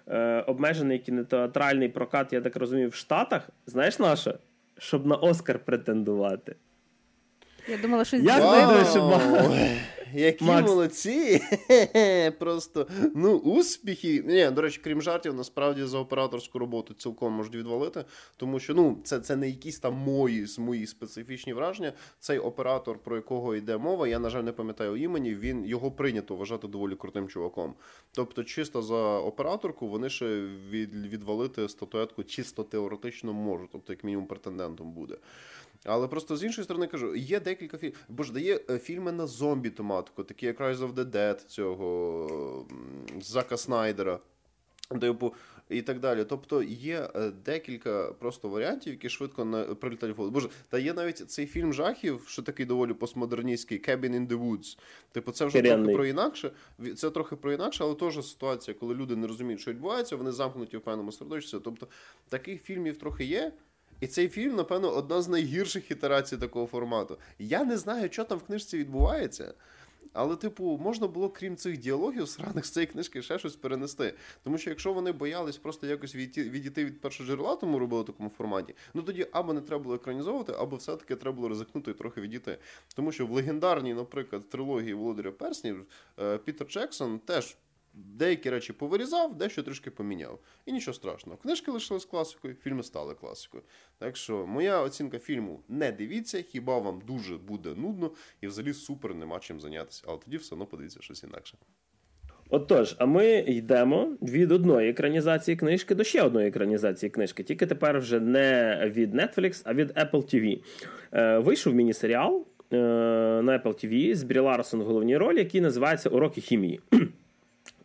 е, обмежений кінотеатральний прокат, я так розумію, в Штатах. Знаєш наше? Щоб на Оскар претендувати. Я думала, що що які Макс. молодці. Просто ну, успіхи. Ні, До речі, крім жартів, насправді за операторську роботу цілком можуть відвалити, тому що ну, це це не якісь там мої мої специфічні враження. Цей оператор, про якого йде мова, я, на жаль, не пам'ятаю імені, він його прийнято вважати доволі крутим чуваком. Тобто, чисто за операторку вони ще від, відвалити статуетку чисто теоретично можуть, тобто, як мінімум, претендентом буде. Але просто з іншої сторони кажу, є декілька фільмів. Бо ж дає е, фільми на зомбі тематику, такі як Rise of the Dead цього Зака Снайдера. Типу, і так далі. Тобто є е, декілька просто варіантів, які швидко не прилітають в голову. Боже, та є навіть цей фільм жахів, що такий доволі постмодерністський Cabin in the Woods. Типу, це вже Керенний. трохи про інакше. Це трохи про інакше, але теж ситуація, коли люди не розуміють, що відбувається, вони замкнуті в певному середовищі. Тобто таких фільмів трохи є. І цей фільм, напевно, одна з найгірших ітерацій такого формату. Я не знаю, що там в книжці відбувається. Але, типу, можна було, крім цих діалогів, сраних з цієї книжки ще щось перенести. Тому що якщо вони боялись просто якось відійти від першого джерела, тому робили в такому форматі, ну тоді або не треба було екранізовувати, або все-таки треба було ризикнути і трохи відійти. Тому що в легендарній, наприклад, трилогії Володаря Перснів е, Пітер Джексон теж деякі речі повирізав, дещо трішки поміняв. І нічого страшного. Книжки лишились класикою, фільми стали класикою. Так що моя оцінка фільму не дивіться, хіба вам дуже буде нудно і взагалі супер нема чим зайнятися. Але тоді все одно подивіться щось інакше. Отож, а ми йдемо від одної екранізації книжки до ще одної екранізації книжки. Тільки тепер вже не від Netflix, а від Apple TV. Е, Вийшов міні-серіал е, на Apple TV з Брі Ларсон в головній ролі, який називається Уроки хімії.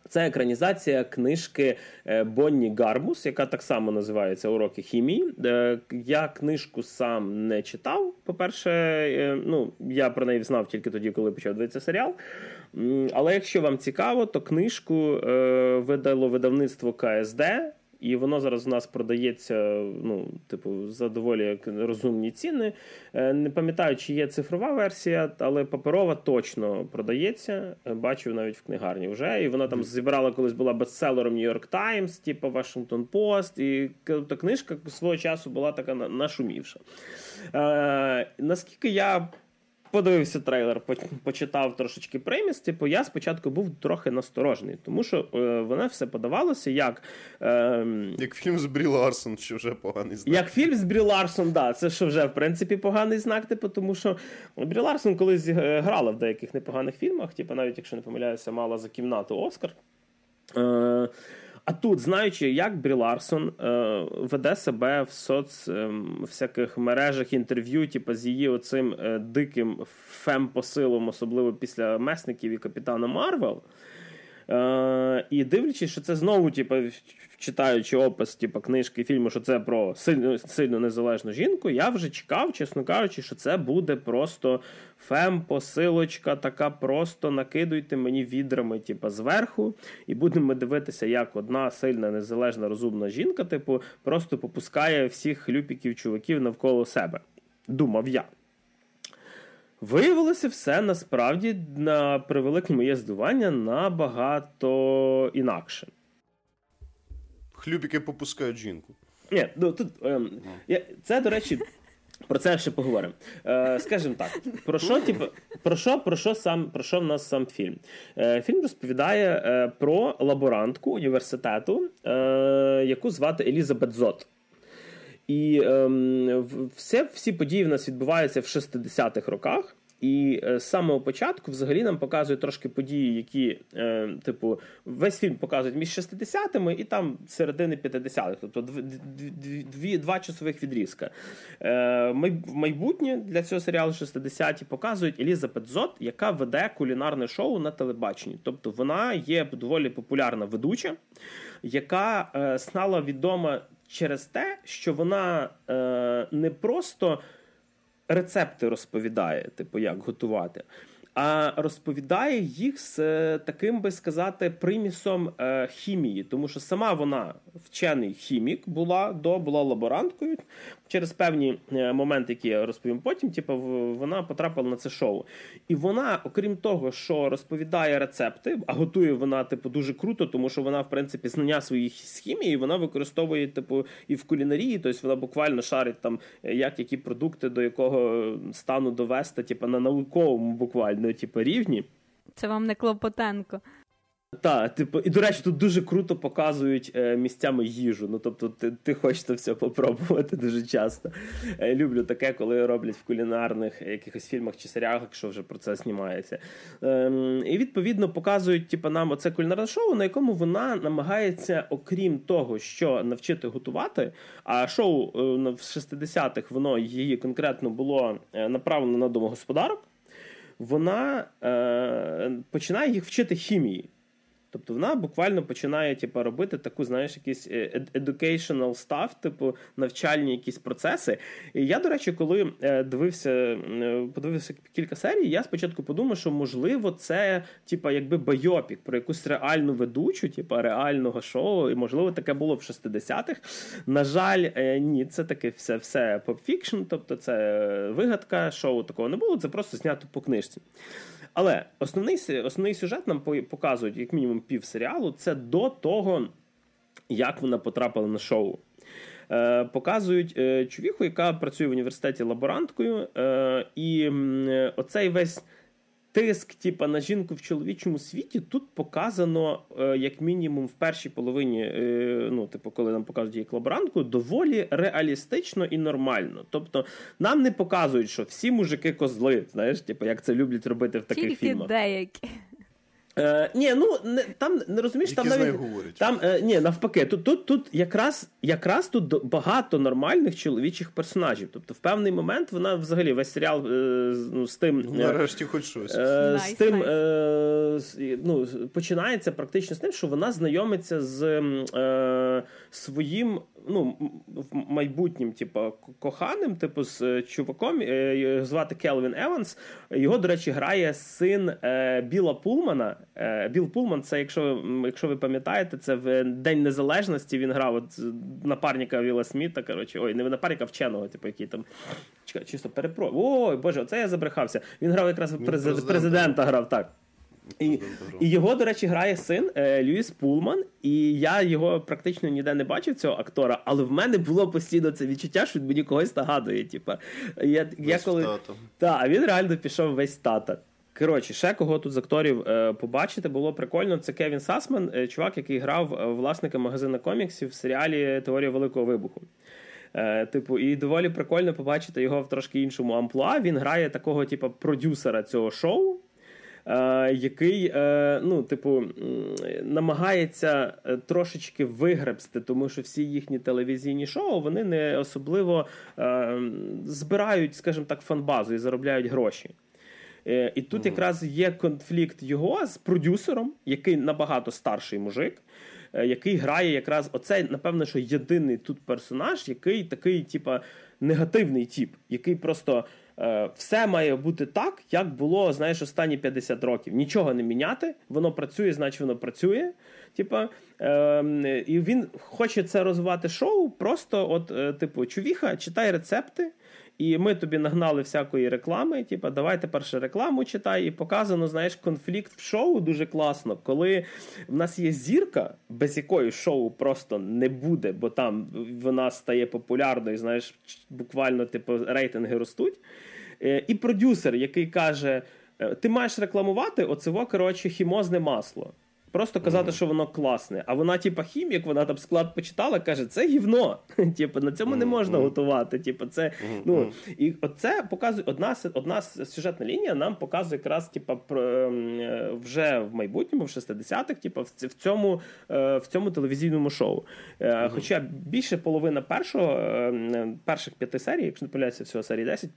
Це екранізація книжки е, Бонні Гармус, яка так само називається Уроки хімії. Е, я книжку сам не читав. По-перше, е, ну я про неї знав тільки тоді, коли почав дивитися серіал. Але якщо вам цікаво, то книжку видало видавництво КСД. І воно зараз у нас продається, ну, типу, за доволі розумні ціни. Е, не пам'ятаю, чи є цифрова версія, але паперова точно продається. Е, бачив навіть в книгарні вже. І вона там зібрала колись була бестселером New York Times, типу Washington Post. І та книжка свого часу була така нашумівша. Е, Наскільки я подивився трейлер, почитав трошечки преміс, типу, я спочатку був трохи насторожений, тому що е, воно все подавалося як. Е, як фільм з Брі Ларсон, що вже поганий знак. Як фільм з Брі Ларсон, да, це що вже в принципі поганий знак, типу, тому що Брі Ларсон колись грала в деяких непоганих фільмах, типу, навіть якщо не помиляюся, мала за Кімнату Оскар. Е, а тут, знаючи, як Брі Ларсон е, веде себе в соц е, всяких мережах інтерв'ю, типу, з її оцим е, диким фем-посилом, особливо після месників і капітана Марвел. Е, І дивлячись, що це знову, типу, читаючи опис типу, книжки фільму, що це про сильно сильно незалежну жінку, я вже чекав, чесно кажучи, що це буде просто фем-посилочка, така просто накидуйте мені відрами, типу, зверху, і будемо дивитися, як одна сильна, незалежна, розумна жінка, типу, просто попускає всіх хлюпіків, чуваків навколо себе. Думав я. Виявилося все насправді на превелике моє здування набагато інакше. Хлюбіки попускають жінку. Ні, ну тут ем, я, це, до речі, про це ще поговоримо. Е, Скажімо так, про що типу, про що, про що сам про що в нас сам фільм? Е, Фільм розповідає е, про лаборантку університету, е, яку звати Елізабет Зот. І е, все, всі події в нас відбуваються в 60-х роках. І е, з самого початку взагалі нам показують трошки події, які, е, типу, весь фільм показують між 60-ми і там середини 50-х, тобто дві, дві, два часових відрізка. Е, майбутнє для цього серіалу 60-ті показують Елізабет Зот, яка веде кулінарне шоу на телебаченні. Тобто вона є доволі популярна ведуча, яка е, стала відома через те, що вона е, не просто рецепти розповідає, типу, як готувати а розповідає їх з е, таким би сказати примісом е, хімії, тому що сама вона вчений хімік була до була лаборанткою. Через певні е, моменти, які я розповім потім, типу, вона потрапила на це шоу. І вона, окрім того, що розповідає рецепти, а готує вона, типу, дуже круто, тому що вона, в принципі, знання своїх з хімії, вона використовує, типу, і в кулінарії, тобто вона буквально шарить там, як які продукти до якого стану довести, типу, на науковому буквально типу, рівні. Це вам не Клопотенко. Так, типу, і до речі, тут дуже круто показують е, місцями їжу. Ну тобто, ти ти хочеш все попробувати дуже часто. Е, люблю таке, коли роблять в кулінарних якихось фільмах чи серіалах, якщо вже про це знімається. Е, і відповідно показують типу, нам оце кулінарне шоу, на якому вона намагається, окрім того, що навчити готувати. А шоу е, в 60-х воно її конкретно було е, направлено на домогосподарок вона е, починає їх вчити хімії. Тобто вона буквально починає типу, робити таку, знаєш, якийсь е, educational stuff, типу навчальні якісь процеси. І я, до речі, коли е, дивився, е, подивився кілька серій, я спочатку подумав, що можливо це, типу, якби байопік про якусь реальну ведучу, типу, реального шоу, і можливо таке було в 60-х. На жаль, ні, це таке все все pulp fiction, тобто це вигадка, шоу такого не було, це просто знято по книжці. Але основний основний сюжет нам показують, як мінімум, пів серіалу, це до того, як вона потрапила на шоу. Е, Показують е, чувіху, яка працює в університеті лаборанткою, е, і оцей весь тиск, типа на жінку в чоловічому світі, тут показано, е, як мінімум, в першій половині, е, ну, типу, коли нам показують її колаборантку, доволі реалістично і нормально. Тобто, нам не показують, що всі мужики козли, знаєш, типу, як це люблять робити в таких Тільки фільмах. деякі. Е, Ні, ну не там не розумієш, Які з навіть говорять. там е, ні, навпаки, тут тут, тут якраз якраз тут багато нормальних чоловічих персонажів. Тобто, в певний момент вона взагалі весь серіал е, ну, з тим. Ну, е, Нарешті хоч щось. Е, Nice, з тим nice. е, ну, починається практично з тим, що вона знайомиться з е, своїм ну, в майбутнім, типу, коханим, типу, з е, чуваком, е, його звати Келвін Еванс. Його, до речі, грає син е, Біла Пулмана. Е, Біл Пулман, це, якщо, м, якщо ви пам'ятаєте, це в День Незалежності він грав от, напарника Віла Сміта. Коротше, ой, не напарника вченого, типу, який там. Чисто перепро. Ой, Боже, оце я забрехався. Він грав якраз президента. президента грав, так. І, і його, до речі, грає син е, Льюіс Пулман, і я його практично ніде не бачив, цього актора, але в мене було постійно це відчуття, що мені когось нагадує. Типа, я, я коли... Так, а він реально пішов весь тата. Коротше, ще кого тут з акторів е, побачити було прикольно. Це Кевін Сасман, е, чувак, який грав е, власника магазину коміксів в серіалі Теорія Великого Вибуху. Е, типу, і доволі прикольно побачити його в трошки іншому амплуа. Він грає такого, типу, продюсера цього шоу. Е, який, е, ну, типу, намагається е, трошечки вигребсти, тому що всі їхні телевізійні шоу вони не особливо збирають, скажімо так, фанбазу і заробляють гроші. І тут якраз є конфлікт його з продюсером, який набагато старший мужик, який грає якраз оцей, напевно, що єдиний тут персонаж, який такий, типа, негативний тип, який просто. Е, Все має бути так, як було, знаєш, останні 50 років. Нічого не міняти, воно працює, значить воно працює. Типа, е, і він хоче це розвивати шоу. Просто, от, е, типу, чувіха, читай рецепти, і ми тобі нагнали всякої реклами. Типа, давай тепер ще рекламу читай, і показано, знаєш, конфлікт в шоу дуже класно, коли в нас є зірка, без якої шоу просто не буде, бо там вона стає популярною, знаєш, буквально типу, рейтинги ростуть. Е, І продюсер, який каже: е, ти маєш рекламувати оцево, коротше, хімозне масло. Просто казати, що воно класне. А вона, типа, хімік, вона там склад почитала, каже, це гівно. Типу, на цьому не можна готувати. Типу, це, ну, і оце показує одна, одна сюжетна лінія нам показує якраз типа, про, ем, е, вже в майбутньому, в 60-х, типа, в, в, цьому, в цьому телевізійному шоу. Хоча більше половина першого, е, перших п'яти серій, якщо не помиляюся, всього серії 10, е,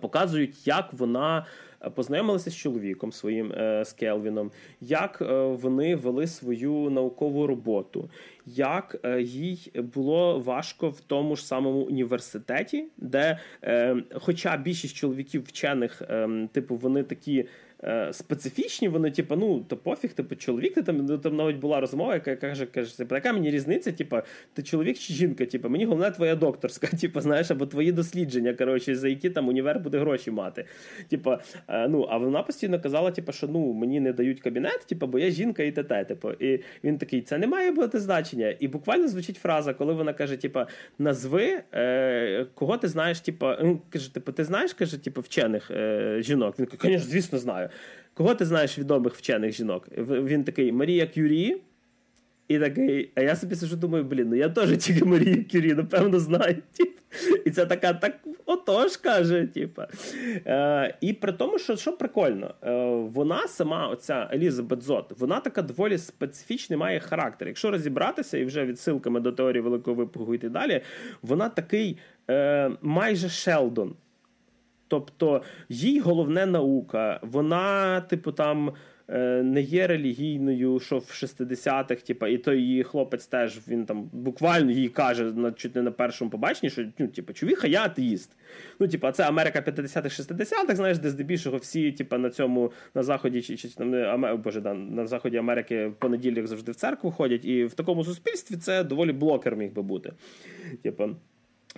показують, як вона е, познайомилася з чоловіком своїм е, з Келвіном, як е, вони вели свою наукову роботу, як е, їй було важко в тому ж самому університеті, де, е, хоча більшість чоловіків вчених, е, типу, вони такі. Е, Специфічні, вони, типу, ну, то пофіг, типу, чоловік, ти там, ну, там навіть була розмова, яка каже, каже, типу, яка мені різниця, типу, ти чоловік чи жінка, типу, мені головне твоя докторська, типу, знаєш, або твої дослідження, коротше, за які там універ буде гроші мати. Типу, е, ну, а вона постійно казала, типу, що ну, мені не дають кабінет, типу, бо я жінка і т.т. Типу. І він такий, це не має бути значення. І буквально звучить фраза, коли вона каже, типу, назви, е, кого ти знаєш, типу, він каже, типу, ти знаєш, каже, типу, вчених е, жінок. Він каже, звісно, знаю. Кого ти знаєш відомих вчених жінок? Він такий Марія Кюрі. І такий, а я собі сижу, думаю, блін, ну я теж тільки Марію Кюрі, напевно, знаю. Тіп. І це така, так отож каже. Е, і при тому, що що прикольно, е, вона сама, оця Елізабет Зот, вона така доволі специфічний має характер. Якщо розібратися і вже відсилками до теорії великого випугу йти далі, вона такий е, майже Шелдон. Тобто їй головне наука, вона, типу, там е, не є релігійною, що в 60-х, типу, і той її хлопець теж він там буквально їй каже на чуть не на першому побаченні, що ну, типу, чувіха, я атеїст. Ну, типу, це Америка 50-х, 60-х, знаєш, де здебільшого всі, типу, на цьому на заході чи, чи там, Аме- боже, да, на заході Америки в понеділок завжди в церкву ходять, і в такому суспільстві це доволі блокер міг би бути. Типу.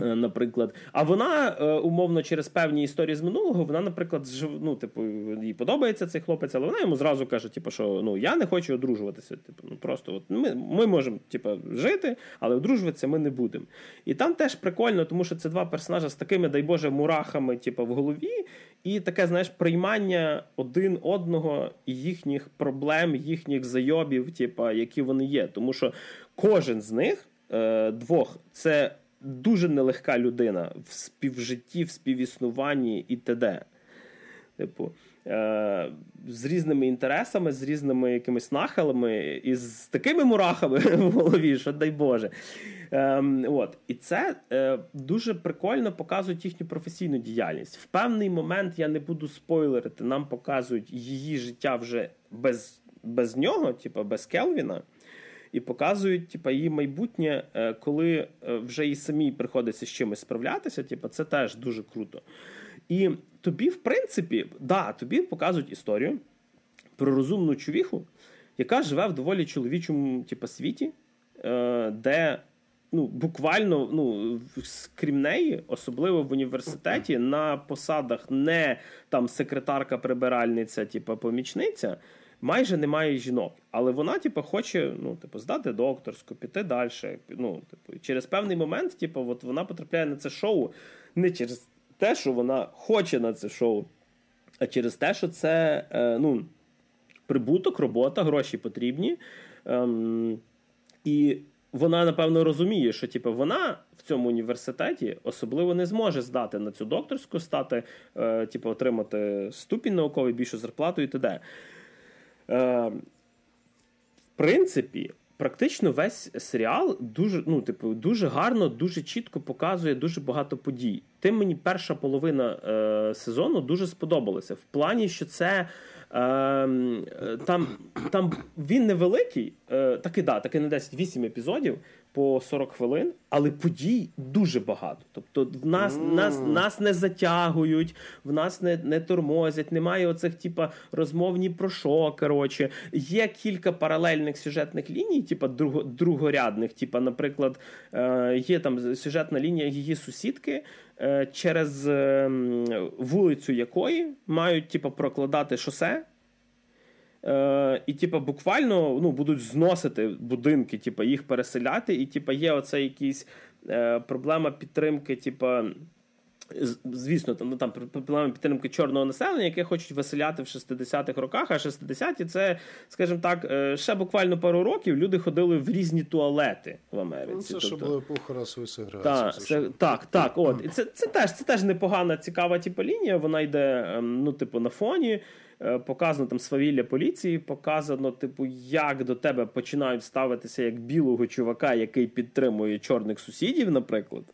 Е, наприклад, а вона е, умовно через певні історії з минулого, вона, наприклад, ну, типу, їй подобається цей хлопець, але вона йому зразу каже, типу, що ну я не хочу одружуватися. Типу, ну просто от ми ми можемо типу, жити, але одружуватися ми не будемо. І там теж прикольно, тому що це два персонажа з такими, дай Боже, мурахами, типу, в голові, і таке, знаєш, приймання один одного їхніх проблем, їхніх зайобів, типу, які вони є. Тому що кожен з них е, двох це дуже нелегка людина в співжитті, в співіснуванні і т.д. Типу, е- з різними інтересами, з різними якимись нахилами, і з такими мурахами в голові, що дай Боже. Е- от. І це е- дуже прикольно показує їхню професійну діяльність. В певний момент я не буду спойлерити, нам показують її життя вже без без нього, типу без Келвіна і показують типа, її майбутнє, е, коли е, вже і самій приходиться з чимось справлятися. Типа, це теж дуже круто. І тобі, в принципі, да, тобі показують історію про розумну чувіху, яка живе в доволі чоловічому типу, світі, е, де ну, буквально ну, крім неї, особливо в університеті, на посадах не там секретарка-прибиральниця, типу, помічниця майже немає жінок. Але вона, типу, хоче ну, типу, здати докторську, піти далі. Ну, типу, Через певний момент, типу, от вона потрапляє на це шоу не через те, що вона хоче на це шоу, а через те, що це е, ну, прибуток, робота, гроші потрібні. Ем, І вона, напевно, розуміє, що типу, вона в цьому університеті особливо не зможе здати на цю докторську, стати, е, типу, отримати ступінь науковий, більшу зарплату і т.д. Е, В принципі, практично весь серіал дуже ну, типу, дуже гарно, дуже чітко показує дуже багато подій. Тим мені перша половина е, сезону дуже сподобалася. В плані, що це. Ем, е, там там він невеликий, е, таки да, так і на 10-8 епізодів, по 40 хвилин, але подій дуже багато. Тобто, в нас mm. нас, нас не затягують, в нас не не тормозять, немає оцих, типа, розмовні про що. Коротше, є кілька паралельних сюжетних ліній, типа друго, другорядних. Типа, наприклад, е, є там сюжетна лінія її сусідки. Е, через е, вулицю якої мають типу, прокладати шосе Е, І, типа, буквально ну, будуть зносити будинки, типа, їх переселяти, і типа, є оце якісь е, проблема підтримки, типа. Звісно, там ну, там проблема підтримки чорного населення, яке хочуть виселяти в 60-х роках, а 60-ті це, скажімо так, е, ще буквально пару років люди ходили в різні туалети в Америці. Ну, Це тобто... що було епоха расової сегрегації. Так, це, так, так. От. І це це, теж це теж непогана, цікава типу, лінія. Вона йде ем, ну, типу, на фоні. Е, показано там свавілля поліції, показано, типу, як до тебе починають ставитися як білого чувака, який підтримує чорних сусідів, наприклад.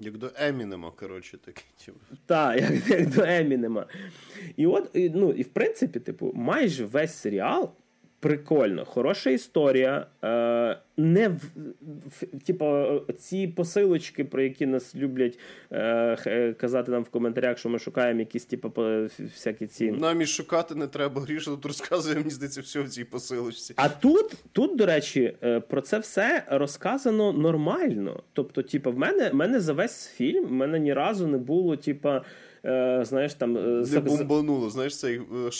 Як до Емінема, коротше, такий. Так, як, як до Емінема. І от, і, ну, і в принципі, типу, майже весь серіал Прикольно, хороша історія. Е, не в, в типу, ці посилочки, про які нас люблять е, казати нам в коментарях, що ми шукаємо якісь типу, всякі ці. Нам і шукати не треба. Гріша тут розказує, мені здається, все в цій посилочці. А тут, тут, до речі, е, про це все розказано нормально. Тобто, типу, в мене в мене за весь фільм в мене ні разу не було, типу. Е, знаєш, там... Е, Не бомбануло, знаєш, цей е,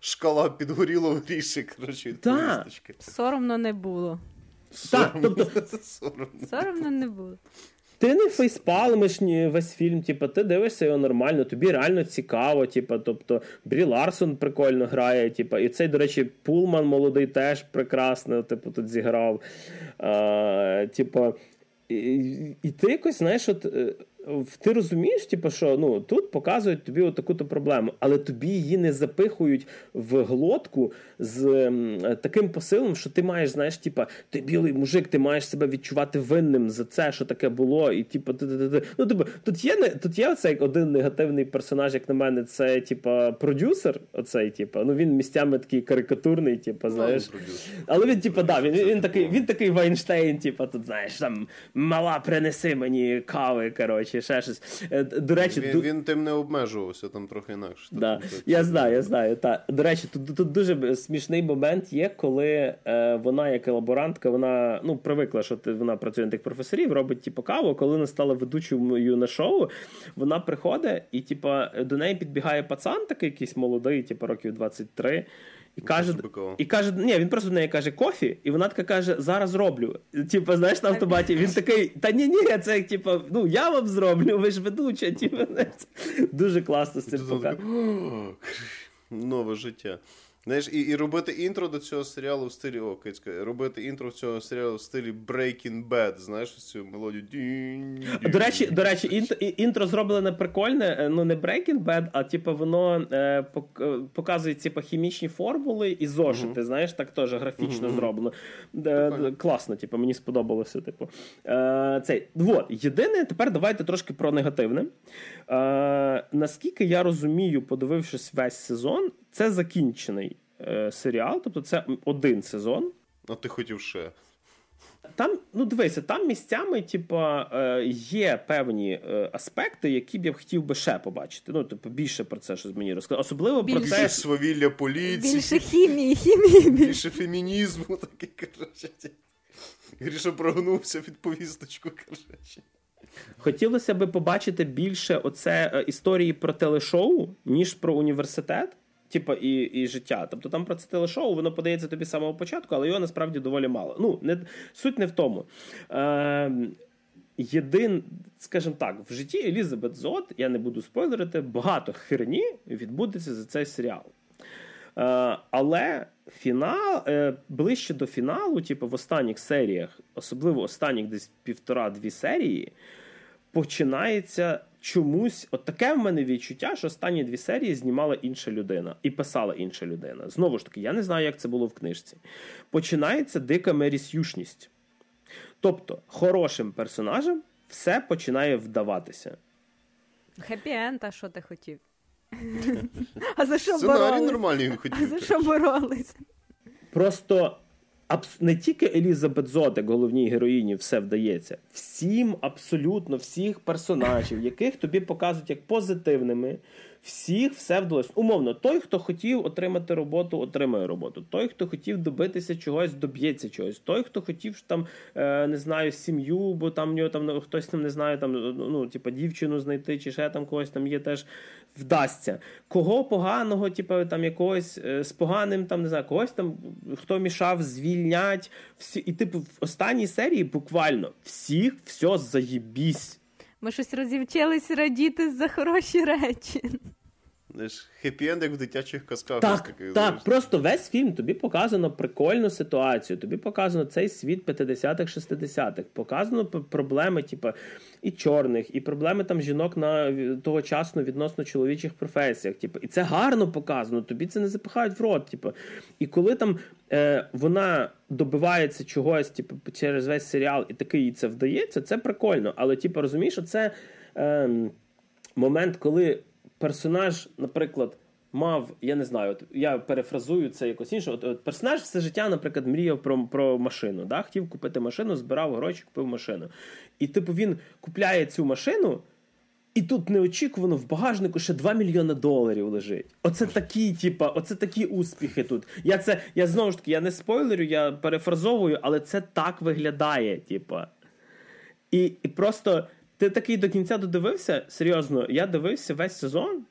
шкала підгоріло в ріші, коротше, від Соромно не було. Так, тобто... Соромно. Соромно не було. Ти не фейспалмиш весь фільм, типу, ти дивишся його нормально, тобі реально цікаво. Типу, тобто Брі Ларсон прикольно грає. Типу, і цей, до речі, Пулман молодий теж прекрасно типу, тут зіграв. А, Типу, і, і ти якось знаєш, от ти розумієш, типу, що ну тут показують тобі таку-то проблему, але тобі її не запихують в глотку з таким посилом, що ти маєш, знаєш, типу, ти білий мужик, ти маєш себе відчувати винним за це, що таке було, і типу, ти, ти, ти. ну типу, тут є не тут є оцей один негативний персонаж, як на мене, це типу, продюсер. Оцей, типу, ну він місцями такий карикатурний, типу, знаєш. Але він, типу, да, він він такий, він такий Вайнштейн, типу, тут знаєш, там мала принеси мені кави, коротше чи ще щось. Е, до речі, Він ду... він тим не обмежувався, там трохи інакше. Да. Там, так, Я знаю, я знаю. Та. До речі, тут тут дуже смішний момент є, коли е, вона, як лаборантка, вона ну, привикла, що ти, вона працює на тих професорів, робить типу, каву. Коли вона стала ведучою на шоу, вона приходить і типу, до неї підбігає пацан, такий якийсь молодий, типу, років 23. І каже, і каже, ні, він просто до неї каже кофі, і вона така каже: зараз роблю. Типа, знаєш, на автоматі. Він такий, та ні, ні, це типа, ну я вам зроблю, ви ж ведуча. Тіпа, дуже класно з цим показує. Нове життя. Знаєш, і і робити інтро до цього серіалу в стилі о, Кицька, робити інтро цього серіалу в стилі Breaking Bad, знаєш, цю мелодію. До речі, до речі, інтро, інтро зроблене прикольне, е, ну не Breaking Bad, а типу воно е, показує типу, хімічні формули і зошити. Mm-hmm. Знаєш, так теж графічно mm-hmm. зроблено. Е, класно, типу, мені сподобалося. Типу. Е, цей. Вот. Єдине, тепер давайте трошки про негативне. Е, Наскільки я розумію, подивившись весь сезон, це закінчений е, серіал, тобто це один сезон. А ти хотів ще. Там, ну дивися, там місцями, типа, е, є певні е, аспекти, які б я б хотів би ще побачити. Ну, типу, більше про це щось мені розказати. Особливо більше про це. свавілля поліції. Більше хімії, хімії. Більше фемінізму, таке коротше. Гріша прогнувся від повісточку, коротше. Хотілося би побачити більше оце е, історії про телешоу, ніж про університет. Типа і і життя. Тобто там про це телешоу, воно подається тобі з самого початку, але його насправді доволі мало. Ну, не, Суть не в тому. Е, Єдин, скажімо так, в житті Елізабет Зот, я не буду спойлерити, багато херні відбудеться за цей серіал. Е, але фінал, е, ближче до фіналу, типу в останніх серіях, особливо останніх десь півтора-дві серії, починається чомусь от таке в мене відчуття, що останні дві серії знімала інша людина і писала інша людина. Знову ж таки, я не знаю, як це було в книжці. Починається дика мерісюшність. Тобто, хорошим персонажем все починає вдаватися. Хеппі-енд, а що ти хотів? А за що боролись? нормальний він хотів. А за що боролись? Просто не тільки Елізабет Зотик, головній героїні, все вдається. Всім, абсолютно всіх персонажів, яких тобі показують як позитивними, всіх все вдалося. Умовно, той, хто хотів отримати роботу, отримає роботу. Той, хто хотів добитися чогось, доб'ється чогось. Той, хто хотів там, е, не знаю, сім'ю, бо там нього там ну, хтось там не знає, там ну, типа дівчину знайти, чи ще там когось там є теж вдасться. Кого поганого, типу, там якогось е, з поганим, там не знаю, когось там хто мішав, звільнять. Всі, і типу в останній серії буквально всіх все заєбісь. Ми щось розівчились радіти за хороші речі. Хеппі-енд, як в дитячих казках. Так, такий, так, просто весь фільм тобі показано прикольну ситуацію. Тобі показано цей світ 50-х, 60-х. Показано проблеми, типу, і чорних, і проблеми там жінок на тогочасно відносно чоловічих професіях. Типу, і це гарно показано. Тобі це не запихають в рот. Типу. І коли там е, вона добивається чогось, типу, через весь серіал, і таки їй це вдається, це прикольно. Але, типу, розумієш, це е, момент, коли персонаж, наприклад, мав, я не знаю, от я перефразую це якось інше. От, от персонаж все життя, наприклад, мріяв про про машину. Да? Хотів купити машину, збирав гроші, купив машину. І, типу, він купляє цю машину. І тут неочікувано в багажнику ще 2 мільйони доларів лежить. Оце такі, типа, оце такі успіхи тут. Я це, я знову ж таки, я не спойлерю, я перефразовую, але це так виглядає, типа. І, І просто ти такий до кінця додивився? Серйозно, я дивився весь сезон.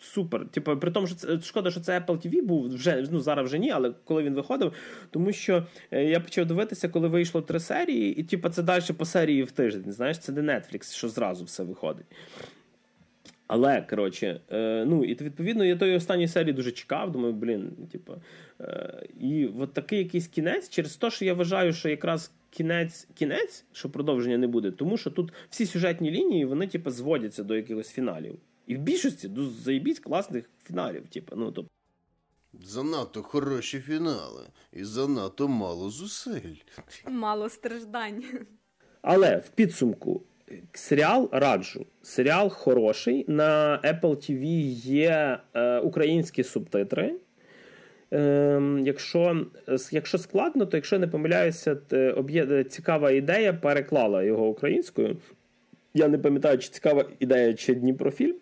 Супер. Типу, при тому, що це шкода, що це Apple TV був вже ну зараз вже ні, але коли він виходив, тому що е, я почав дивитися, коли вийшло три серії, і типу, це далі по серії в тиждень. Знаєш, це не Netflix, що зразу все виходить. Але коротше, е, ну і відповідно я тої останньої серії дуже чекав. Думаю, блін, типу, е, і от такий якийсь кінець, через те, що я вважаю, що якраз кінець, кінець, що продовження не буде, тому що тут всі сюжетні лінії вони, типу, зводяться до якихось фіналів. І в більшості до заєбіть класних фіналів. Типу, ну, тобто. Занадто хороші фінали і занадто мало зусиль. Мало страждань. Але в підсумку серіал раджу. Серіал хороший. На Apple TV є е, українські субтитри. Ем, якщо якщо складно, то якщо не помиляюся, цікава ідея переклала його українською. Я не пам'ятаю, чи цікава ідея чи Дніпрофільм.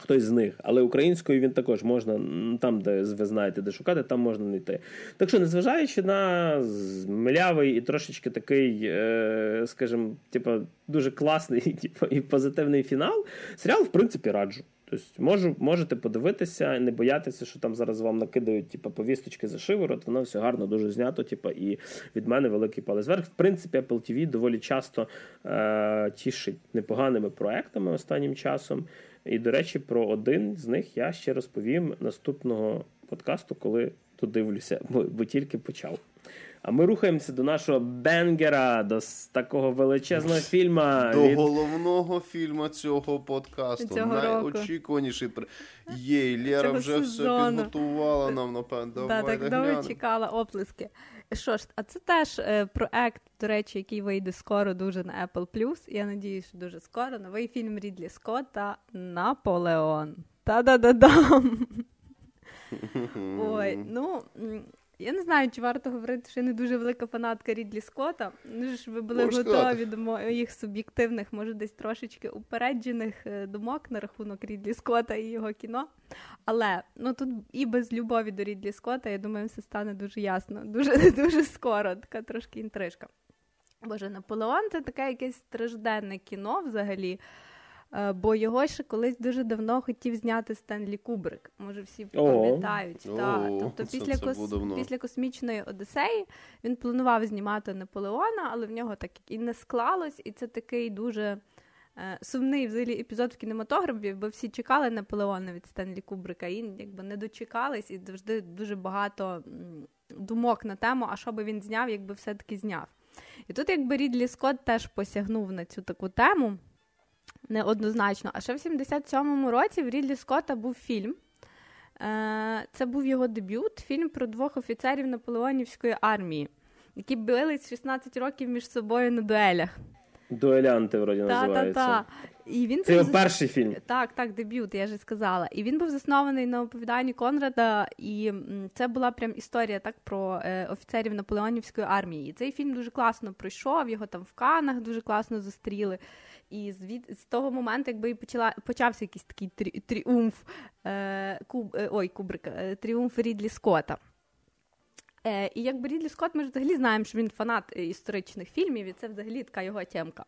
Хтось з них, але українською він також можна, там, де ви знаєте, де шукати, там можна знайти. Так що, незважаючи на млявий і трошечки такий, е, скажімо, типу, дуже класний і позитивний фінал, серіал, в принципі, раджу. Тобто можу, можете подивитися, не боятися, що там зараз вам накидають типу, повісточки за шиворот, воно все гарно, дуже знято. Типу, і від мене великий палець вверх. В принципі, Apple TV доволі часто е- тішить непоганими проектами останнім часом. І, до речі, про один з них я ще розповім наступного подкасту, коли додивлюся, бо, бо тільки почав. А ми рухаємося до нашого бенгера, до такого величезного фільму. До від... головного фільму цього подкасту. Цього Найочікуваніший. Єй, Лера вже сезону. все підготувала нам напевно. Да, так довго чекала оплески. Що ж, а це теж е, проект, до речі, який вийде скоро дуже на Apple+. Я надію, що дуже скоро. Новий фільм Рідлі Скотта Наполеон. Та-да-да-дам! Ой, ну я не знаю, чи варто говорити, що я не дуже велика фанатка Рідлі Скотта. Ну ж ви були Можеш готові сказати. до моїх суб'єктивних, може, десь трошечки упереджених е, думок на рахунок Рідлі Скотта і його кіно. Але ну тут і без любові до Рідлі Скотта, я думаю, все стане дуже ясно, дуже дуже скоро, така трошки інтрижка. Боже, Наполеон це таке якесь стражденне кіно взагалі. Е, бо його ще колись дуже давно хотів зняти Стенлі Кубрик. Може, всі пам'ятають. О, та. Тобто це, після це кос... після космічної Одесеї він планував знімати Наполеона, але в нього так і не склалось, і це такий дуже. Е, сумний взагалі епізод в кінематографі, бо всі чекали Наполеона від Стенлі Кубрика, і якби не дочекались, і завжди дуже багато думок на тему, а що би він зняв, якби все-таки зняв. І тут, якби Рідлі Скотт теж посягнув на цю таку тему неоднозначно. А ще в 77-му році в Рідлі Скотта був фільм. Е, це був його дебют, фільм про двох офіцерів Наполеонівської армії, які бились 16 років між собою на дуелях. Дуелянти вроді та, називається. Та, та. І він Це зас... перший фільм. Так, так, дебют, я ж сказала. І він був заснований на оповіданні Конрада, і це була прям історія так про е, офіцерів Наполеонівської армії. І цей фільм дуже класно пройшов, його там в Канах дуже класно зустріли. І звід з того моменту, якби почала почався якийсь такий трі, тріумф е, куб, е, ой, Кубрика, е, тріумф Рідлі Скотта. Е, І якби Рідлі Скотт, ми ж взагалі знаємо, що він фанат історичних фільмів, і це взагалі така його тємка.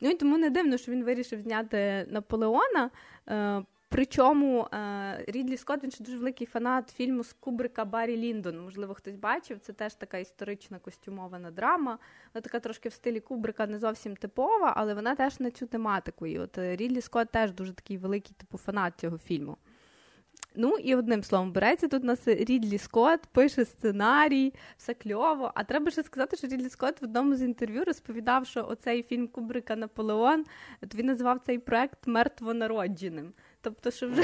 Ну і тому не дивно, що він вирішив зняти Наполеона. Е, Причому е, Рідлі Скотт, він ще дуже великий фанат фільму з Кубрика Баррі Ліндон. Можливо, хтось бачив. Це теж така історична костюмована драма. Вона така трошки в стилі Кубрика не зовсім типова, але вона теж на цю тематику. І от е, Рідлі Скотт теж дуже такий великий типу фанат цього фільму. Ну і одним словом, береться тут у нас Рідлі Скотт, пише сценарій, все кльово. А треба ще сказати, що Рідлі Скотт в одному з інтерв'ю розповідав, що оцей фільм Кубрика Наполеон він називав цей проект мертвонародженим. Тобто, що вже